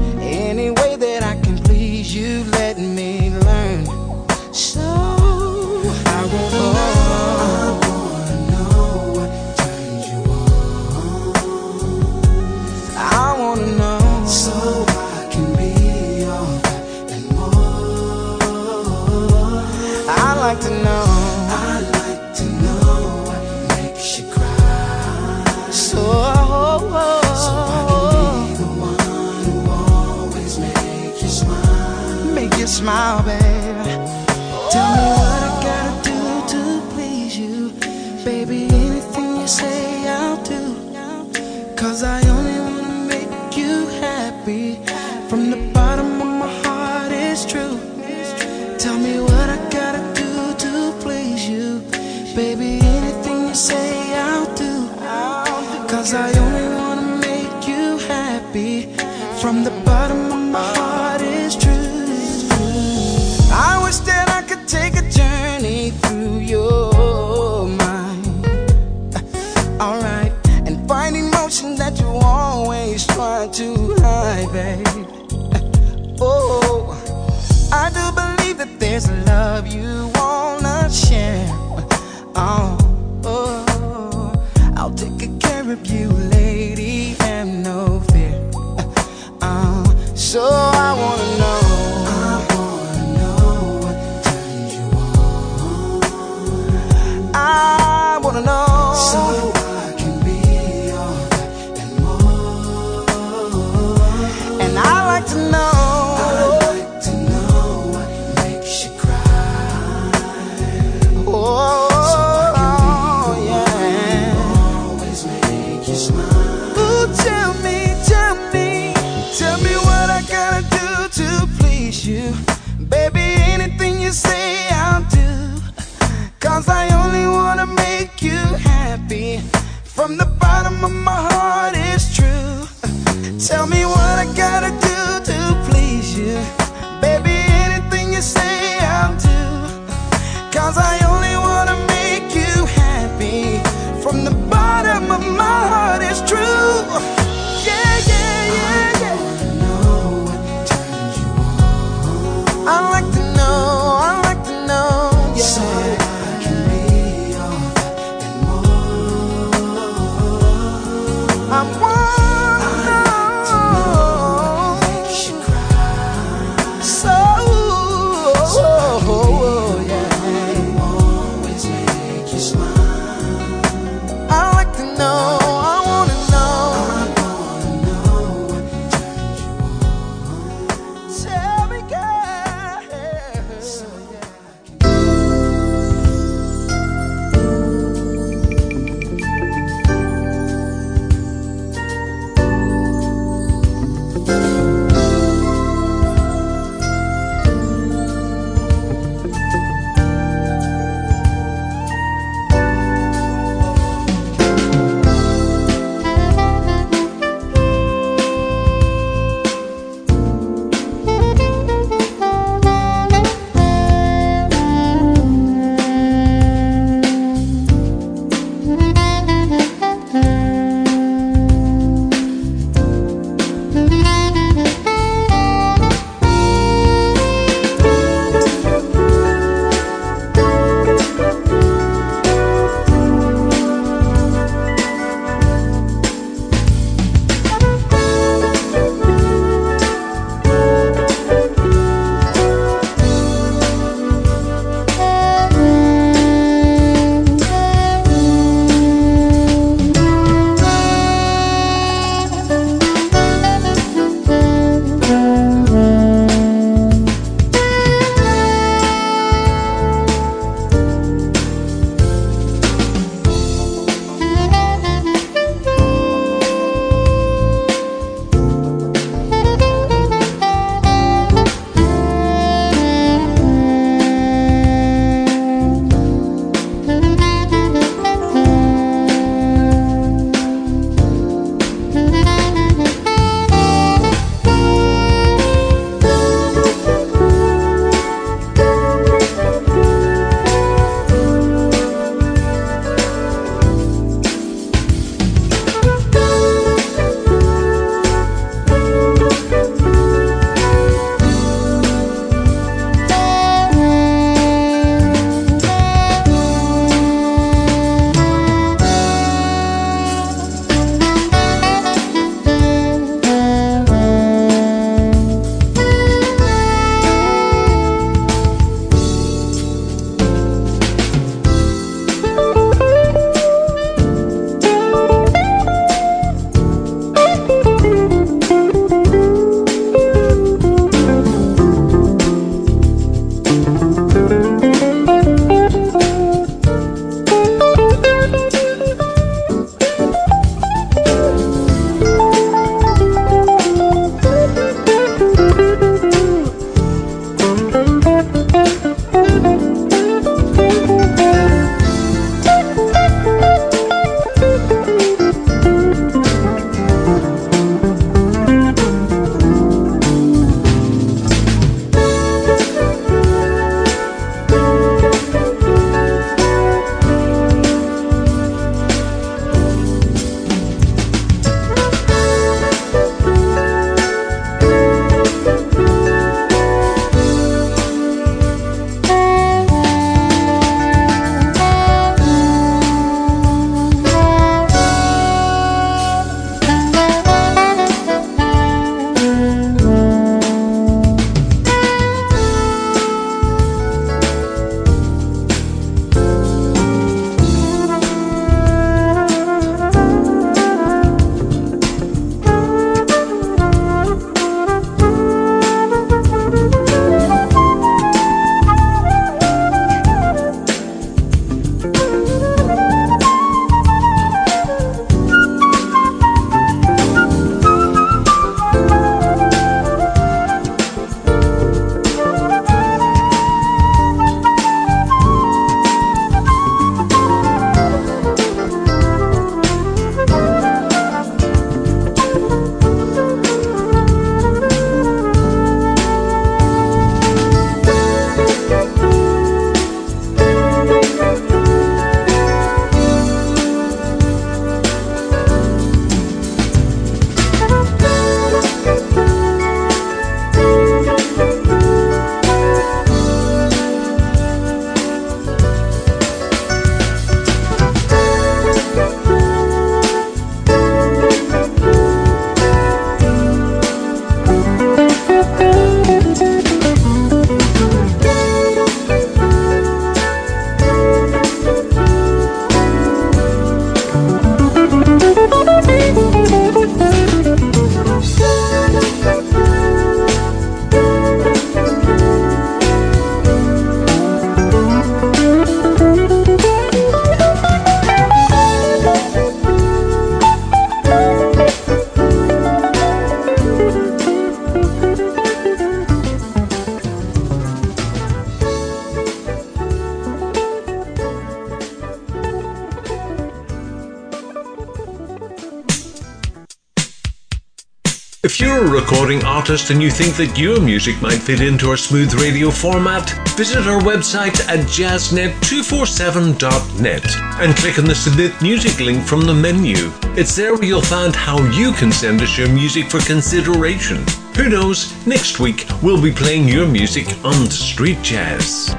you're a recording artist and you think that your music might fit into our smooth radio format, visit our website at jazznet247.net and click on the Submit Music link from the menu. It's there where you'll find how you can send us your music for consideration. Who knows, next week we'll be playing your music on Street Jazz.